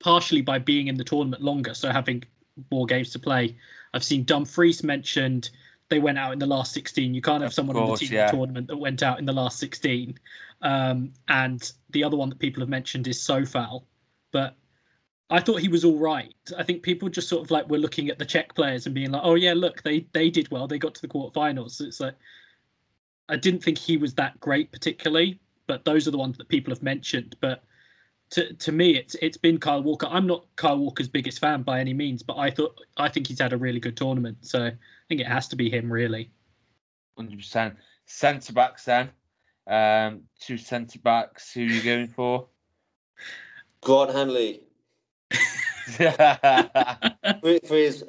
Speaker 2: partially by being in the tournament longer, so having more games to play. I've seen Dumfries mentioned. They went out in the last 16. You can't have
Speaker 1: Of
Speaker 2: someone
Speaker 1: course,
Speaker 2: in the team
Speaker 1: yeah.
Speaker 2: the tournament that went out in the last 16. Um, and the other one that people have mentioned is Coufal. But I thought he was all right. I think people just sort of like were looking at the Czech players and being like, "Oh yeah, look, they they did well. They got to the quarterfinals." It's like I didn't think he was that great particularly, but those are the ones that people have mentioned. But to to me, it's it's been Kyle Walker. I'm not Kyle Walker's biggest fan by any means, but I thought I think he's had a really good tournament. So I think it has to be him, really.
Speaker 1: Hundred percent. Centre backs then. Um, two centre backs. Who are you going for?
Speaker 3: Grant Hanley for, for his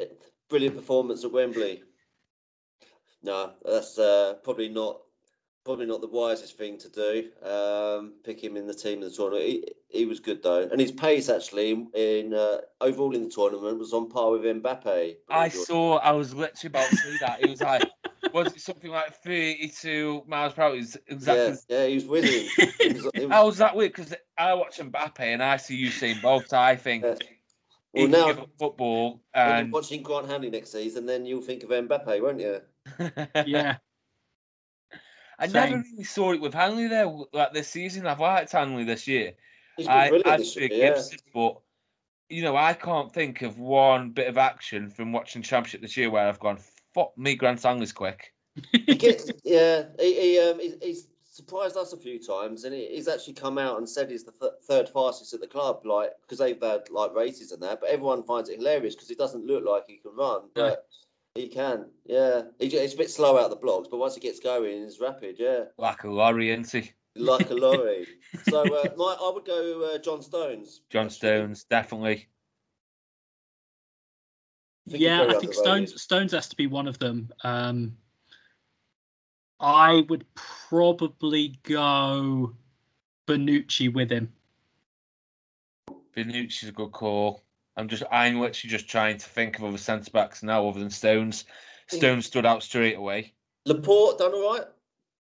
Speaker 3: brilliant performance at Wembley. No, that's uh, probably not probably not the wisest thing to do. Um, pick him in the team in the tournament. He, he was good though, and his pace actually in uh, overall in the tournament was on par with Mbappe.
Speaker 1: I saw. I was literally about to say that. It was like, was it something like thirty-two miles per hour? It was exactly.
Speaker 3: Yeah, yeah, he was whizzing. It was- it was-
Speaker 1: How was that weird? Because I watch Mbappe and I see you seeing both. So I think
Speaker 3: Yeah. Well,
Speaker 1: can
Speaker 3: now
Speaker 1: give up football
Speaker 3: when you're
Speaker 1: and
Speaker 3: watching Grant Hanley next season, then you'll think of Mbappe, won't you?
Speaker 2: yeah,
Speaker 1: I never really saw it with Hanley there. Like this season, I've liked Hanley this year. I,
Speaker 3: brilliant
Speaker 1: I
Speaker 3: this. Yeah.
Speaker 1: Gibson, but you know, I can't think of one bit of action from watching Championship this year where I've gone, "Fuck me, Grant Hanley's quick."
Speaker 3: he gets, yeah, he, he um, he, he's surprised us a few times, and he, he's actually come out and said he's the th- third fastest at the club, like because they've had like races and that. But everyone finds it hilarious because he doesn't look like he can run, but he can. Yeah, he, he's a bit slow out the blocks, but once he gets going, he's rapid. Yeah,
Speaker 1: Like a lorry, isn't he?
Speaker 3: Like a lorry. so uh, my, I would go uh, John Stones.
Speaker 1: John
Speaker 3: actually.
Speaker 1: Stones, definitely.
Speaker 3: I think
Speaker 2: yeah. I think
Speaker 3: underrated.
Speaker 2: Stones Stones has to be one of them. Um, I would probably go Bonucci with him.
Speaker 1: Bonucci's a good call. I'm just, I'm literally just trying to think of other centre backs now other than Stones. Stones stood out straight away.
Speaker 3: Laporte done all right.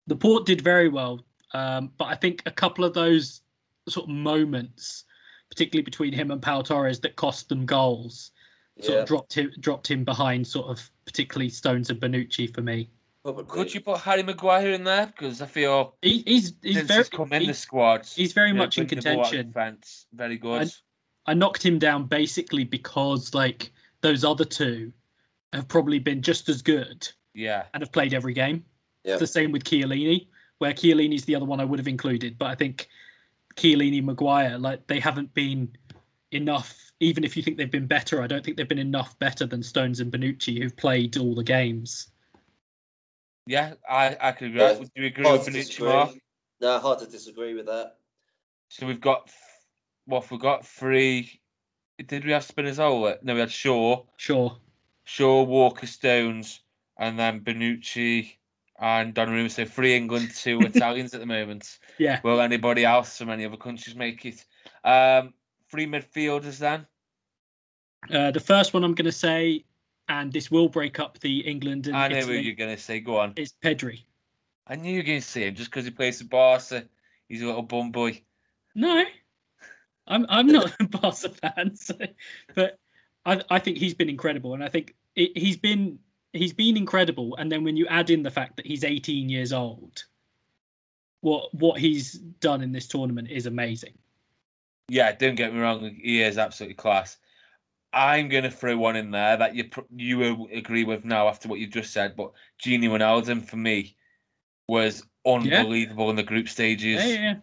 Speaker 2: Laporte did very well, um, but I think a couple of those sort of moments, particularly between him and Pau Torres, that cost them goals, sort
Speaker 3: Yeah,
Speaker 2: of dropped him dropped him behind, sort of particularly Stones and Bonucci for me.
Speaker 3: probably.
Speaker 1: Could you put Harry Maguire in there? Because I feel
Speaker 2: He, he's he's very
Speaker 1: he's come in
Speaker 2: he-
Speaker 1: the squad,
Speaker 2: he's very
Speaker 1: you know,
Speaker 2: much in
Speaker 1: bringing the ball out of
Speaker 2: contention.
Speaker 1: Defense, very good.
Speaker 2: I knocked him down basically because like those other two have probably been just as good
Speaker 1: yeah,
Speaker 2: and have played every game.
Speaker 3: Yeah.
Speaker 2: It's the same with Chiellini, where Chiellini's the other one I would have included, but I think Chiellini, Maguire, like they haven't been enough. Even if you think they've been better, I don't think they've been enough better than Stones and Bonucci, who've played all the games.
Speaker 1: yeah, I I could agree.
Speaker 3: Yeah,
Speaker 1: Would you agree with Bonucci,
Speaker 3: disagree.
Speaker 1: Mark?
Speaker 3: No, hard to disagree with that.
Speaker 1: So we've got what We've got three. Did we have Spinazzola? No, we had Shaw,
Speaker 2: Shaw.
Speaker 1: Shaw, Walker, Stones, and then Bonucci and Donnarumma. So three England, two Italians at the moment.
Speaker 2: Yeah.
Speaker 1: Will anybody else from any other countries make it? Um, three midfielders then.
Speaker 2: Uh, the first one I'm going to say, and this will break up the England and
Speaker 1: I know
Speaker 2: Italy,
Speaker 1: what you're gonna say. Go on.
Speaker 2: It's Pedri.
Speaker 1: I knew you were gonna say him just because he plays for Barca. He's a little bum boy.
Speaker 2: No, I'm I'm not a Barca fan, so, but I I think he's been incredible, and I think it, he's been he's been incredible. And then when you add in the fact that he's 18 years old, what what he's done in this tournament is amazing.
Speaker 1: Yeah, don't get me wrong. He is absolutely class. I'm going to throw one in there that you you will agree with now after what you just said. But Gini Wijnaldum for me was unbelievable in the group stages.
Speaker 2: Yeah, yeah, yeah.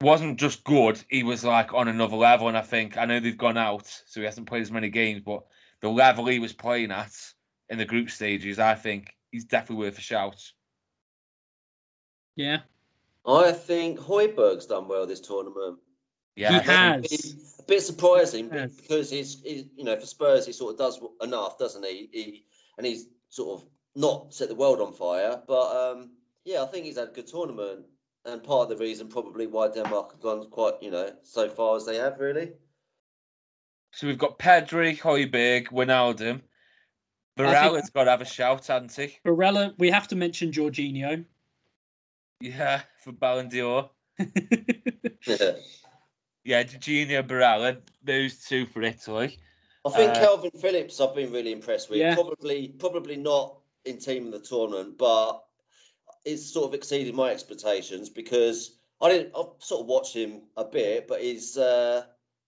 Speaker 1: Wasn't just good; he was like on another level. And I think I know they've gone out, so he hasn't played as many games. But the level he was playing at in the group stages, I think he's definitely worth a shout.
Speaker 2: yeah.
Speaker 3: I think Højbjerg's done well this tournament.
Speaker 1: Yeah,
Speaker 2: He has.
Speaker 3: A bit surprising
Speaker 2: Yes.
Speaker 3: because he's, he's, you know, for Spurs, he sort of does enough, doesn't he? He and he's sort of not set the world on fire, but um, yeah, I think he's had a good tournament, and part of the reason probably why Denmark have gone quite, you know, so far as they have, really.
Speaker 1: So we've got Pedri, Højbjerg, Wijnaldum. Barella's got to have a shout, hasn't he?
Speaker 2: Barella, we have to mention Jorginho.
Speaker 1: Yeah, for Ballon d'Or.
Speaker 3: Yeah.
Speaker 1: Yeah, Jorginho, Barella, those two for Italy.
Speaker 3: I think
Speaker 1: Uh,
Speaker 3: Calvin Phillips, I've been really impressed with.
Speaker 2: Yeah.
Speaker 3: Probably, probably not in team of the tournament, but it's sort of exceeded my expectations because I didn't. I've sort of watched him a bit, but he's uh,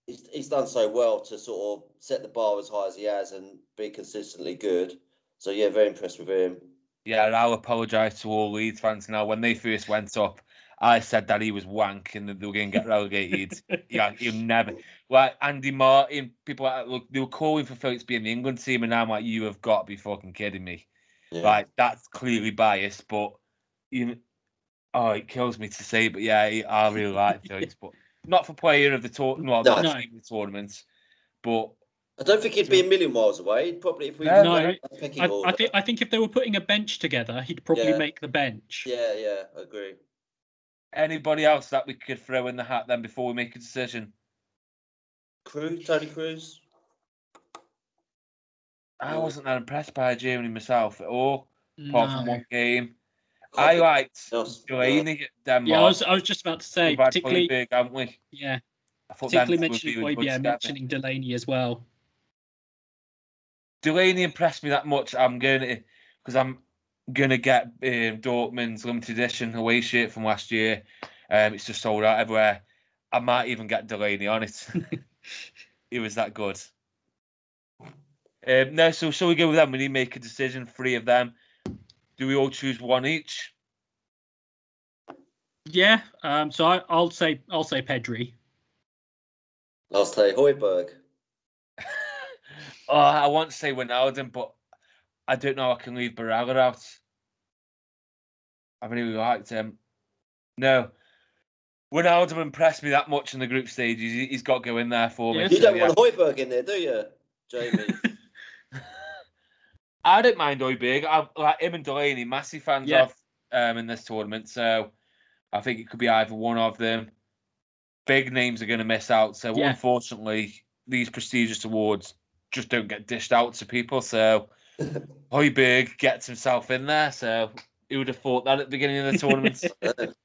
Speaker 3: he's he's done so well to sort of set the bar as high as he has and be consistently good. So yeah, very impressed with him.
Speaker 1: Yeah, and I'll apologise to all Leeds fans now. When they first went up, I said that he was wank and that they were going to get relegated. yeah, he'll never. Like Andy Martin, people like that, look, they were calling for Phillips to be in the England team, and I'm like, you have got to be fucking kidding me.
Speaker 3: Yeah.
Speaker 1: Like that's clearly biased, but you. Oh, it kills me to say, but yeah, I really like Phillips, but not for player of the tournament, well, not
Speaker 2: No.
Speaker 1: the tournament, but
Speaker 3: I don't think he'd be a million miles away. He'd probably if we
Speaker 1: No,
Speaker 2: No, I. I think I think if they were putting a bench together, he'd probably
Speaker 3: Yeah.
Speaker 2: make the bench.
Speaker 3: Yeah, yeah, I agree.
Speaker 1: anybody else that we could throw in the hat then before we make a decision?
Speaker 3: Kroos, Toni Kroos.
Speaker 1: I wasn't that impressed by Germany myself at all, apart from one game. I liked
Speaker 3: Else-
Speaker 1: Delaney at Denmark.
Speaker 2: Yeah, I was I was just about to say,
Speaker 1: We've had
Speaker 2: particularly
Speaker 1: Højbjerg, haven't we?
Speaker 2: yeah,
Speaker 1: I thought
Speaker 2: particularly mentioning
Speaker 1: be
Speaker 2: yeah, mentioning Delaney as well.
Speaker 1: Delaney impressed me that much. I'm going to because I'm going to get um, Dortmund's limited edition away shirt from last year. Um, it's just sold out everywhere. I might even get Delaney on it. he was that good. Um, no, so shall we go with them? We need to make a decision. Three of them. Do we all choose one each?
Speaker 2: Yeah, um, so I, I'll say I'll say Pedri.
Speaker 3: I'll say Højbjerg.
Speaker 1: oh, I want to say Wijnaldum, but I don't know. I can leave Barella out. I really liked him. No, Wijnaldum impressed me that much in the group stages. He, he's got to go in there for me.
Speaker 2: Yeah.
Speaker 3: You
Speaker 1: so
Speaker 3: don't
Speaker 1: yeah.
Speaker 3: want Højbjerg in there, do you, Jamie?
Speaker 1: I don't mind Højbjerg. I like him and Delaney, massive fans
Speaker 2: Yeah.
Speaker 1: of um, in this tournament. So I think it could be either one of them. Big names are going to miss out. So
Speaker 2: Yeah.
Speaker 1: unfortunately, these prestigious awards just don't get dished out to people. So Højbjerg gets himself in there. So who would have thought that at the beginning of the tournament?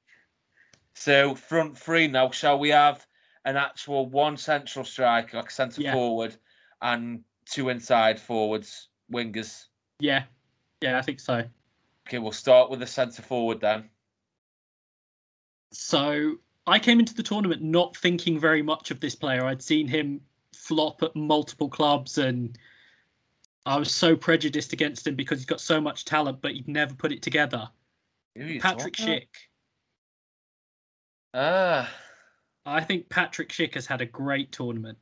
Speaker 1: so front three now. Shall we have an actual one central striker, like centre
Speaker 2: Yeah.
Speaker 1: forward, and two inside forwards, wingers?
Speaker 2: Yeah, yeah, I think so.
Speaker 1: Okay, we'll start with the centre forward then.
Speaker 2: So I came into the tournament not thinking very much of this player. I'd seen him flop at multiple clubs, and I was so prejudiced against him because he's got so much talent, but he'd never put it together.
Speaker 1: Who are you
Speaker 2: Patrick? Schick.
Speaker 1: Ah,
Speaker 2: I think Patrick Schick has had a great tournament.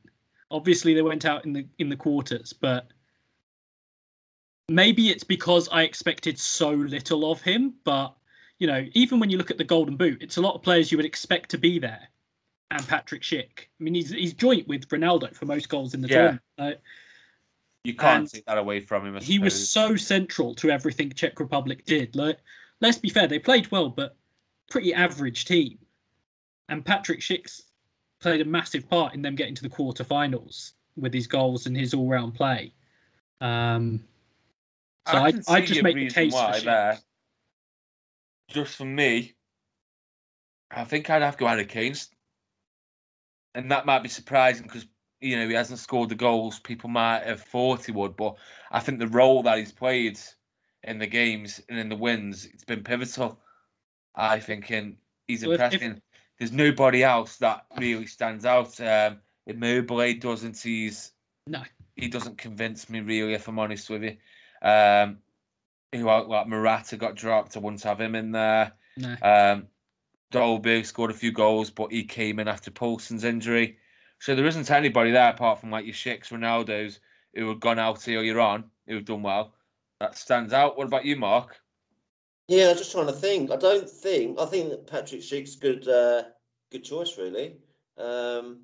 Speaker 2: Obviously, they went out in the in the quarters, but maybe it's because I expected so little of him. But you know, even when you look at the Golden Boot, it's a lot of players you would expect to be there. And Patrick Schick, I mean, he's he's joint with Ronaldo for most goals in the
Speaker 1: Yeah.
Speaker 2: tournament. Uh,
Speaker 1: you can't
Speaker 2: And
Speaker 1: take that away from him.
Speaker 2: He was so central to everything Czech Republic did. Like, let's be fair, they played well, but pretty average team. And Patrick Schick's played a massive part in them getting to the quarterfinals with his goals and his all-round play. Um, so I,
Speaker 1: can
Speaker 2: I, just make the
Speaker 1: reason
Speaker 2: case for
Speaker 1: why
Speaker 2: Schick.
Speaker 1: there. Just for me, I think I'd have to go Harry Kane. And that might be surprising because you know he hasn't scored the goals people might have thought he would, but I think the role that he's played in the games and in the wins, it's been pivotal. I think, and he's
Speaker 2: if- if-
Speaker 1: There's nobody else that really stands out. Um, Immobile doesn't. He's
Speaker 2: No.
Speaker 1: he doesn't convince me really, if I'm honest with you. Um, who like, like Morata got dropped. I wouldn't have him in there.
Speaker 2: No.
Speaker 1: Um, Dolberg scored a few goals, but he came in after Poulsen's injury. So there isn't anybody there apart from like your Schicks, Ronaldo's, who have gone out earlier on, who have done well. That stands out. What about you, Mark?
Speaker 3: Yeah, I'm just trying to think. I don't think. I think that Patrick Schick's good. Uh, good choice, really. Um,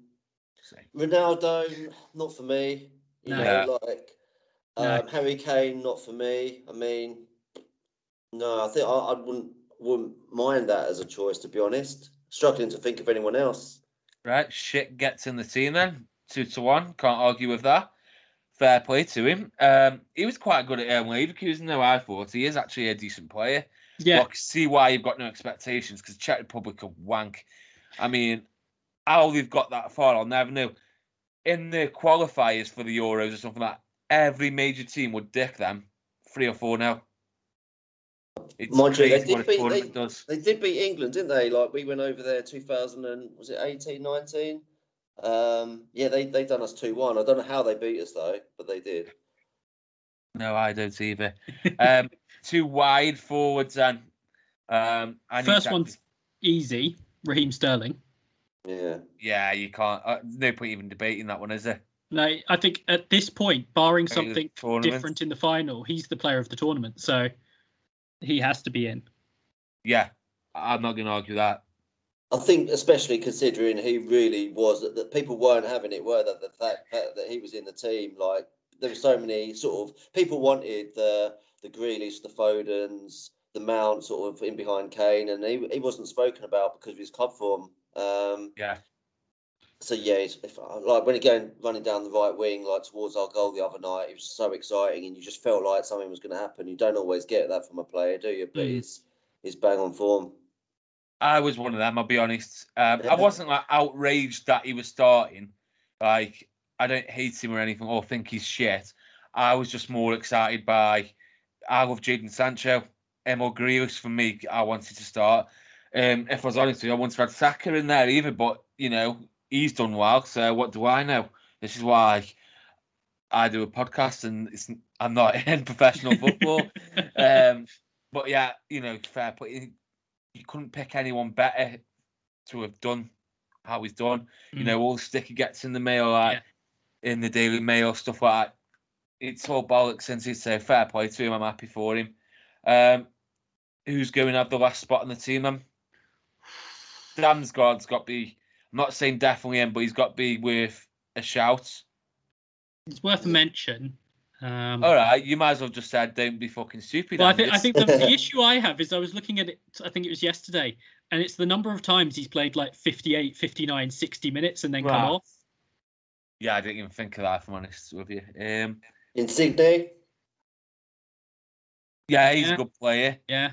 Speaker 3: Ronaldo, not for me. You
Speaker 2: No.
Speaker 3: know, like
Speaker 2: No.
Speaker 3: um, Harry Kane, not for me. I mean, no, I think I, I wouldn't wouldn't mind that as a choice. To be honest, struggling to think of anyone else.
Speaker 1: Right, Schick gets in the team then. Two to one. Can't argue with that. Fair play to him. Um, he was quite good at um, Leverkusen, though. I thought he is actually a decent player.
Speaker 2: Yeah.
Speaker 1: But I can see why you've got no expectations because Czech Republic are wank. I mean, how they've got that far, I'll never know. In the qualifiers for the Euros or something like that, every major team would dick them three or four now. It's
Speaker 3: Mind you, they
Speaker 1: what
Speaker 3: did
Speaker 1: a
Speaker 3: beat-
Speaker 1: tournament does.
Speaker 3: They did beat England, didn't they? Like we went over there 2000 and was it 18, 19? Um, yeah, they they done us two one. I don't know how they beat us though, but they did.
Speaker 1: No, I don't either. um, two wide forwards and um, I
Speaker 2: First
Speaker 1: that-
Speaker 2: one's easy. Raheem Sterling.
Speaker 3: Yeah.
Speaker 1: Yeah, you can't. Uh, no point even debating that one, is there?
Speaker 2: No, I think at this point, barring
Speaker 1: Player of the
Speaker 2: something different in the final, he's the player of the tournament. So he has to be in.
Speaker 1: Yeah, I'm not going to argue that.
Speaker 3: I think, especially considering he really was that, that people weren't having it, were that the fact that, that he was in the team, like there were so many sort of people wanted the the Grealish, the Fodens, the Mount, sort of in behind Kane, and he he wasn't spoken about because of his club form. Um,
Speaker 1: Yeah.
Speaker 3: So yeah, it's, if, like when he going running down the right wing, like towards our goal the other night, it was so exciting, and you just felt like something was going to happen. You don't always get that from a player, do you? But
Speaker 2: Mm.
Speaker 3: he's bang on form.
Speaker 1: I was one of them. I'll be honest. Um, I wasn't like outraged that he was starting. Like I don't hate him or anything or think he's shit. I was just more excited by. I love Jadon Sancho. Emil Grealish for me. I wanted to start. Um, if I was honest with you, I wouldn't have had Saka in there either. But you know he's done well. So what do I know? This is why I do a podcast and it's I'm not in professional football. um, but yeah, you know, fair play. You couldn't pick anyone better to have done how he's done. You
Speaker 2: Mm.
Speaker 1: know, all the stick he gets in the mail, like in the Daily Mail, stuff like that. It's all bollocks since he's so fair play to him. I'm happy for him. Um, who's going to have the last spot in the team then? Damsgaard's got to be, I'm not saying definitely in, but he's got to be worth a shout.
Speaker 2: It's worth a mention. Um,
Speaker 1: All right, you might as well just said, don't be fucking stupid.
Speaker 2: Well, I think I think the, the issue I have is I was looking at it. I think it was yesterday, and it's the number of times he's played like 58, 59, 60 minutes and then come off.
Speaker 1: Yeah, I didn't even think of that, if I'm honest with you. Um,
Speaker 3: Insigne,
Speaker 1: yeah, he's
Speaker 2: Yeah.
Speaker 1: a good player.
Speaker 2: Yeah.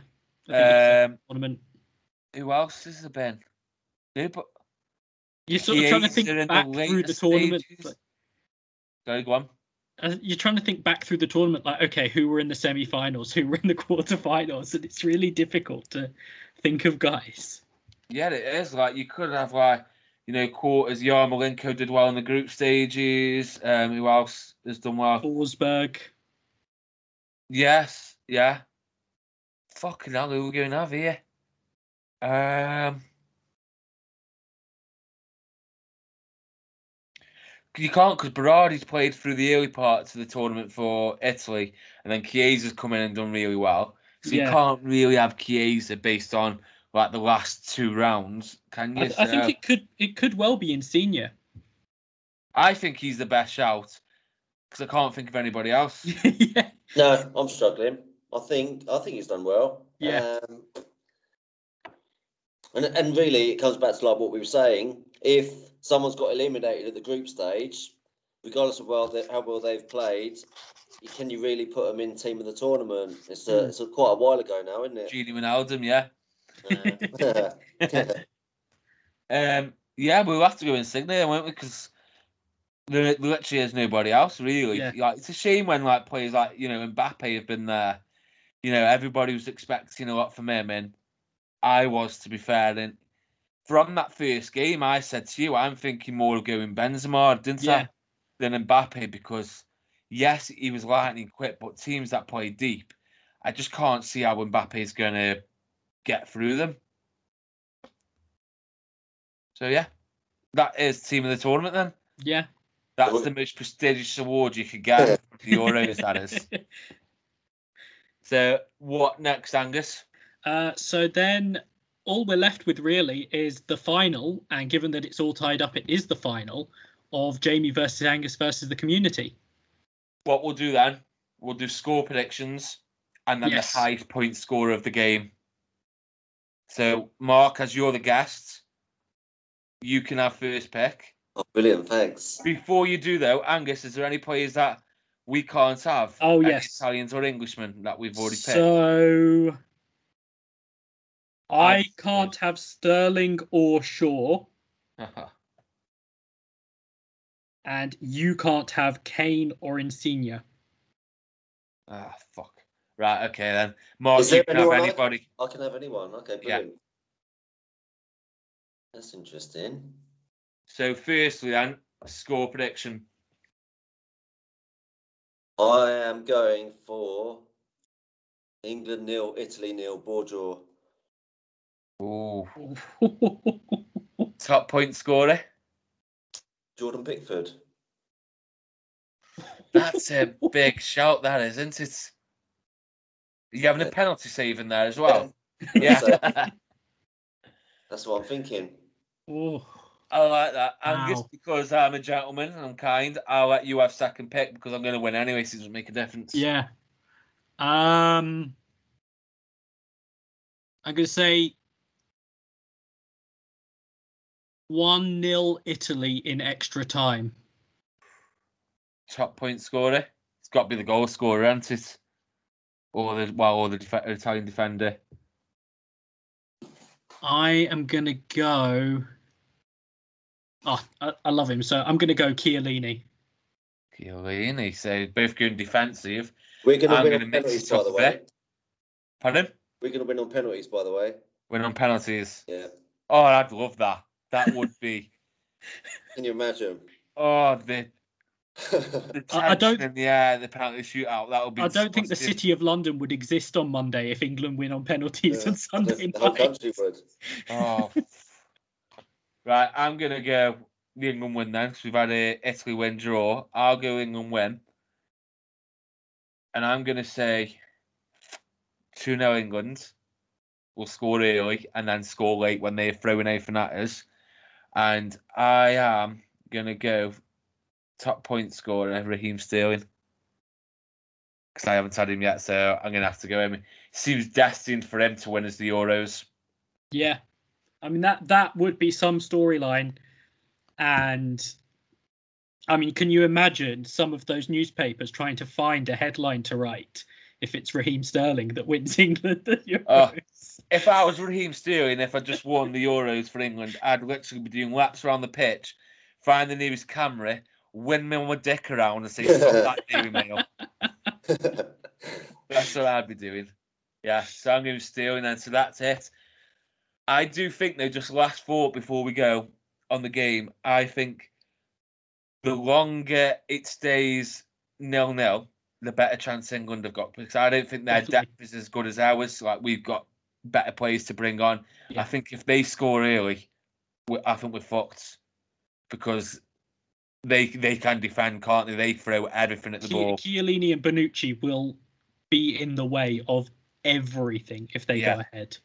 Speaker 2: I think it's
Speaker 1: Um,
Speaker 2: tournament.
Speaker 1: who else has there been? Who, but
Speaker 2: You're sort of trying to think
Speaker 1: in the
Speaker 2: back through the tournament. like,
Speaker 1: Sorry, go on.
Speaker 2: You're trying to think back through the tournament, like okay, who were in the semi-finals, who were in the quarterfinals, and it's really difficult to think of guys.
Speaker 1: Yeah, it is. Like you could have like, you know, quarters. Yarmolenko did well in the group stages. Um, who else has done well?
Speaker 2: Forsberg.
Speaker 1: Yes, yeah. Fucking hell, who are we going to have here? Um, you can't because Berardi's played through the early parts of the tournament for Italy, and then Chiesa's come in and done really well. So you can't really have Chiesa based on like the last two rounds, can you?
Speaker 2: I, I think it could it could well be Insigne.
Speaker 1: I think he's the best shout because I can't think of anybody else.
Speaker 2: yeah.
Speaker 3: No, I'm struggling. I think I think he's done well.
Speaker 2: Yeah.
Speaker 3: Um, and and really, it comes back to like what we were saying. If someone's got eliminated at the group stage, regardless of well they, how well they've played, can you really put them in team of the tournament? It's a,
Speaker 2: Mm.
Speaker 3: it's a, quite a while ago now, isn't it?
Speaker 1: Gini Wijnaldum, yeah. Um, yeah, we'll have to go Insigne, won't we? Because there, there literally is nobody else really.
Speaker 2: Yeah.
Speaker 1: Like it's a shame when like players like you know Mbappe have been there. You know, everybody was expecting a lot from him, and I was, to be fair. And from that first game, I said to you, I'm thinking more of going Benzema, didn't
Speaker 2: Yeah.
Speaker 1: I, than Mbappe because yes, he was lightning quick, but teams that play deep, I just can't see how Mbappe is going to get through them. So yeah, that is team of the tournament. Then
Speaker 2: Yeah.
Speaker 1: that's the most prestigious award you could get. the Euros, that is. So what next, Angus?
Speaker 2: Uh, so then all we're left with really is the final, and given that it's all tied up, it is the final of Jamie versus Angus versus the community.
Speaker 1: What we'll do then? We'll do score predictions and then
Speaker 2: Yes.
Speaker 1: the highest point scorer of the game. So, Mark, as you're the guest, you can have first pick.
Speaker 3: Oh, brilliant, thanks.
Speaker 1: Before you do, though, Angus, is there any players that we can't have?
Speaker 2: Oh, yes.
Speaker 1: Italians or Englishmen that we've already picked.
Speaker 2: So I can't have Sterling or Shaw, and you can't have Kane or Insigne.
Speaker 1: ah, fuck. Right, okay then. Mark,
Speaker 3: Is
Speaker 1: you can have
Speaker 3: anyone I-
Speaker 1: anybody.
Speaker 3: I can have anyone. Okay,
Speaker 1: Yeah.
Speaker 3: That's interesting.
Speaker 1: So, firstly, then, score prediction.
Speaker 3: I am going for England nil, Italy nil, Bordeaux.
Speaker 1: Ooh. Top point scorer.
Speaker 3: Jordan Pickford.
Speaker 1: That's a big shout, that is, isn't it? You having a penalty save in there as well?
Speaker 3: Yeah.
Speaker 1: Yeah.
Speaker 3: That's what I'm thinking.
Speaker 2: Oh,
Speaker 1: I like that. Angus,
Speaker 2: Wow.
Speaker 1: because I'm a gentleman and I'm kind, I'll let you have second pick because I'm going to win anyway, so it doesn't make a difference.
Speaker 2: yeah. Um, I'm gonna say one 0 Italy in extra time.
Speaker 1: Top point scorer. It's got to be the goal scorer, hasn't it? Or the well, or the def- Italian defender.
Speaker 2: I am gonna go. Oh, I, I love him. So I'm gonna go Chiellini.
Speaker 1: Chiellini. So both going defensive.
Speaker 3: We're going to
Speaker 1: I'm
Speaker 3: win
Speaker 1: gonna
Speaker 3: on
Speaker 1: mix
Speaker 3: penalties,
Speaker 1: it
Speaker 3: by the way.
Speaker 1: bit. Pardon?
Speaker 3: We're going to win on penalties, by the way.
Speaker 1: Win on penalties.
Speaker 3: Yeah.
Speaker 1: Oh, I'd love that. That would be.
Speaker 3: Can you imagine?
Speaker 1: Oh, the the
Speaker 2: I- I don't-
Speaker 1: tension in the air, the penalty shootout. That would be.
Speaker 2: I don't think the. City of London would exist on Monday if England win on penalties
Speaker 3: Yeah,
Speaker 2: on Sunday
Speaker 3: the whole
Speaker 2: night.
Speaker 3: country would.
Speaker 1: Oh. right, I'm gonna go the England win then, because we've had a Italy win draw. I'll go England win, and I'm gonna say two 0 England. will score early and then score late when they're throwing anything at us. And I am gonna go top point scorer Raheem Sterling because I haven't had him yet, so I'm gonna have to go him. Seems destined for him to win as the Euros.
Speaker 2: Yeah, I mean that that would be some storyline, and I mean, can you imagine some of those newspapers trying to find a headline to write if it's Raheem Sterling that wins England?
Speaker 1: Oh. If I was Raheem Sterling, if I just won the Euros for England, I'd literally be doing laps around the pitch, find the nearest camera, windmill my dick around, and say, "Stop that Daily Mail." That's what I'd be doing. Yeah, so I'm going to Sterling then. So that's it. I do think though, just last thought before we go on the game, I think the longer it stays nil nil, the better chance England have got because I don't think their
Speaker 2: Definitely.
Speaker 1: depth is as good as ours. Like we've got better players to bring on.
Speaker 2: Yeah.
Speaker 1: I think if they score early, I think we're fucked because they they can defend, can't they? They throw everything at the
Speaker 2: Chi-
Speaker 1: ball.
Speaker 2: Chiellini and Bonucci will be in the way of everything if they
Speaker 1: Yeah.
Speaker 2: go ahead.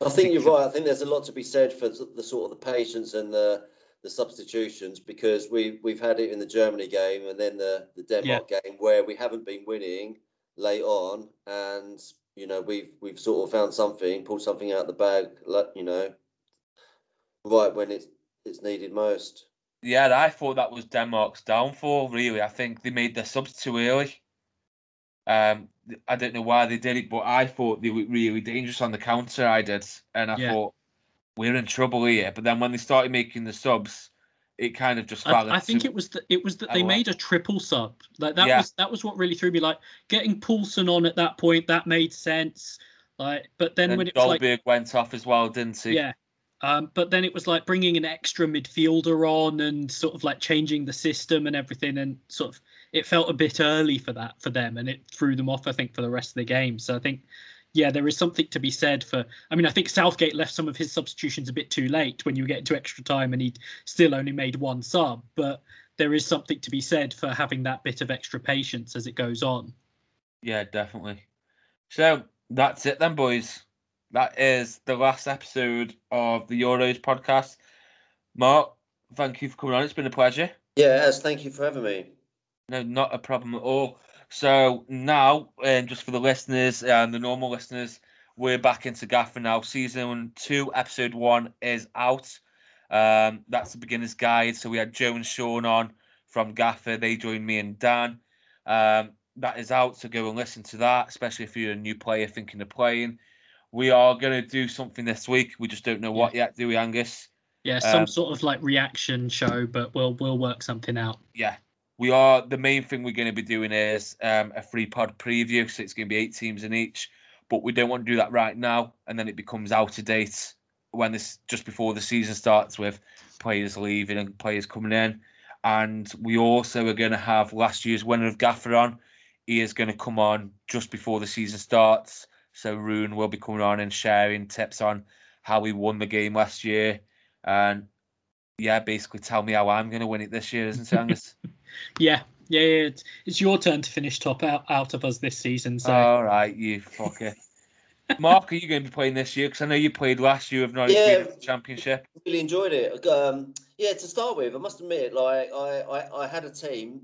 Speaker 3: I think you're right. I think there's a lot to be said for the sort of the patience and the the substitutions because we we've had it in the Germany game and then the the Denmark game where we haven't been winning late on and you know we've we've sort of found something, pulled something out of the bag, like you know, right when it's it's needed most.
Speaker 1: Yeah, I thought that was Denmark's downfall. Really, I think they made their subs too early. Um, I don't know why they did it, but I thought they were really dangerous on the counter. I did, and I
Speaker 2: Yeah.
Speaker 1: thought we're in trouble here. But then when they started making the subs, it kind of just
Speaker 2: I, I think it was that it was that they made a triple sub. Like that
Speaker 1: Yeah.
Speaker 2: was that was what really threw me. Like getting Poulsen on at that point, that made sense. Like, but then
Speaker 1: Then
Speaker 2: when it was like
Speaker 1: went off as well, didn't he?
Speaker 2: Yeah. Um, but then it was like bringing an extra midfielder on and sort of like changing the system and everything and sort of it felt a bit early for that for them, and it threw them off. I think for the rest of the game. So I think yeah, there is something to be said for. I mean, I think Southgate left some of his substitutions a bit too late when you get into extra time, and he still only made one sub. But there is something to be said for having that bit of extra patience as it goes on.
Speaker 1: Yeah, definitely. So that's it then, boys. That is the last episode of the Euros podcast. Mark, thank you for coming on. It's been a pleasure.
Speaker 3: Yeah, as thank you for having me.
Speaker 1: No, not a problem at all. So now, um, just for the listeners and the normal listeners, we're back into Gaffer now. Season two, episode one is out. Um, that's the beginner's guide. So we had Joe and Sean on from Gaffer. They joined me and Dan. Um, that is out, so go and listen to that, especially if you're a new player thinking of playing. We are going to do something this week. We just don't know what yet, do we, Angus?
Speaker 2: Yeah, some um, sort of like reaction show, but we'll we'll work something out.
Speaker 1: Yeah, we are. The main thing we're going to be doing is um, a free pod preview, so it's going to be eight teams in each. But we don't want to do that right now, and then it becomes out of date when this just before the season starts with players leaving and players coming in. And we also are going to have last year's winner of Gaffer on. He is going to come on just before the season starts. So Rune will be coming on and sharing tips on how he won the game last year. And yeah, basically tell me how I'm going to win it this year, isn't it, Angus?
Speaker 2: Yeah, yeah, yeah. It's, it's your turn to finish top out, out of us this season. So.
Speaker 1: All right, you fucker. Mark, are you going to be playing this year? Because I know you played last year of Norwich
Speaker 3: yeah,
Speaker 1: Championship.
Speaker 3: Really enjoyed it. Um, yeah, to start with, I must admit, like I, I, I had a team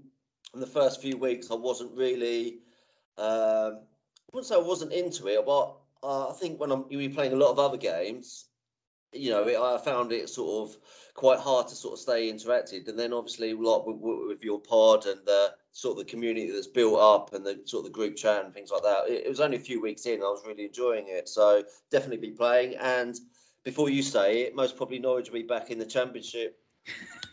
Speaker 3: in the first few weeks. I wasn't really, um, I wouldn't say I wasn't into it, but uh, I think when I'm you were playing a lot of other games, you know, it, I found it sort of quite hard to sort of stay interacted. And then obviously, lot with, with, your pod and the sort of the community that's built up and the sort of the group chat and things like that. It, it was only a few weeks in. I was really enjoying it. So definitely be playing. And before you say it, most probably Norwich will be back in the championship.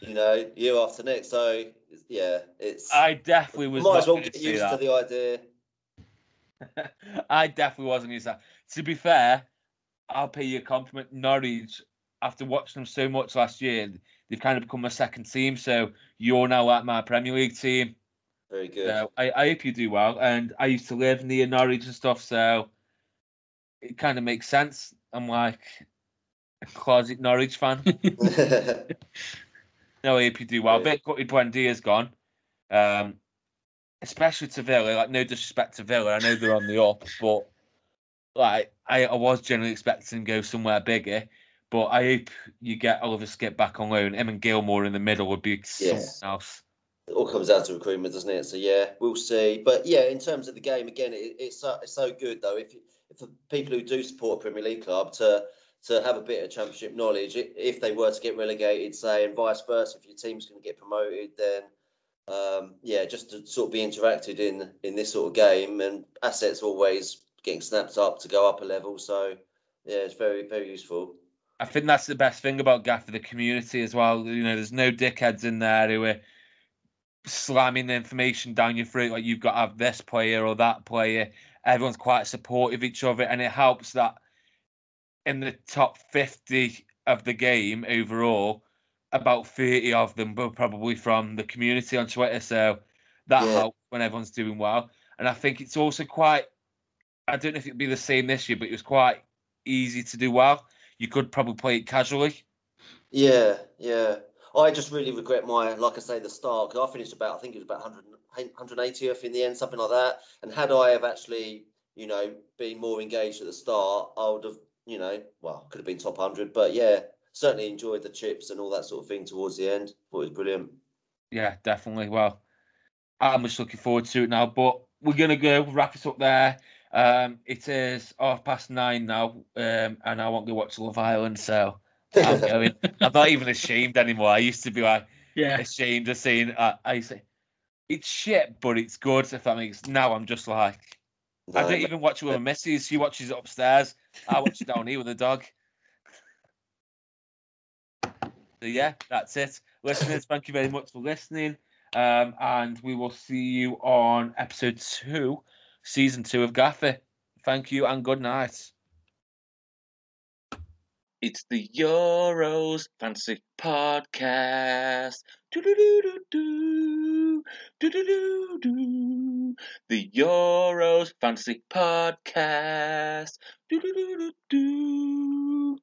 Speaker 3: you know, year after next. So yeah, it's.
Speaker 1: I definitely was.
Speaker 3: Might as well get used that. to the idea.
Speaker 1: I definitely wasn't used to that. To be fair, I'll pay you a compliment. Norwich, after watching them so much last year, they've kind of become a second team. So you're now at my Premier League team.
Speaker 3: Very good. So
Speaker 1: I, I hope you do well. And I used to live near Norwich and stuff, so it kind of makes sense. I'm like a closet Norwich fan. no, I hope you do well. Yeah. Bit gutted Buendia's gone. Um, especially to Villa. Like no disrespect to Villa, I know they're on the up, but like I, I was generally expecting to go somewhere bigger. But I hope you get Oliver Skipp back on loan. Em and Gilmour in the middle would be yeah. something else.
Speaker 3: It all comes down to recruitment, doesn't it? So yeah, we'll see. But yeah, in terms of the game, again, it, it's so, it's so good though. If if the people who do support a Premier League club to to have a bit of championship knowledge, if they were to get relegated, say, and vice versa, if your team's going to get promoted, then um, yeah, just to sort of be interacted in in this sort of game, and assets always getting snapped up to go up a level. So yeah, it's very very useful.
Speaker 1: I think that's the best thing about Gaff for the community as well. You know, there's no dickheads in there who are slamming the information down your throat like you've got to have this player or that player. Everyone's quite supportive of each other, and it helps that in the top 50 of the game overall, about 30 of them were probably from the community on Twitter. So that yeah. helps when everyone's doing well. And I think it's also quite, I don't know if it'd be the same this year, but it was quite easy to do well. You could probably play it casually.
Speaker 3: Yeah, yeah. I just really regret my, like I say, the start because I finished about, I think it was about 100, 180th in the end, something like that. And had I have actually, you know, been more engaged at the start, I would have, you know, well, could have been top 100. But yeah, certainly enjoyed the chips and all that sort of thing towards the end. Thought it was brilliant.
Speaker 1: Yeah, definitely. Well, I'm just looking forward to it now. But we're gonna go wrap it up there. Um, it is half past nine now, um, and I want to watch Love Island, so I'm going. I'm not even ashamed anymore. I used to be like, yeah, ashamed of saying. Uh, I say it's shit, but it's good. If that makes. Now I'm just like, no, I don't even watch it with my missus. She watches it upstairs. I watch it down here with the dog. So yeah, that's it. Listeners, thank you very much for listening. Um, and we will see you on episode two, season two of Gaffer. Thank you and good night. It's the Euros Fantasy Podcast. Doo-doo-doo-doo-doo. do do do do. The Euros Fantasy Podcast. Do do do do do.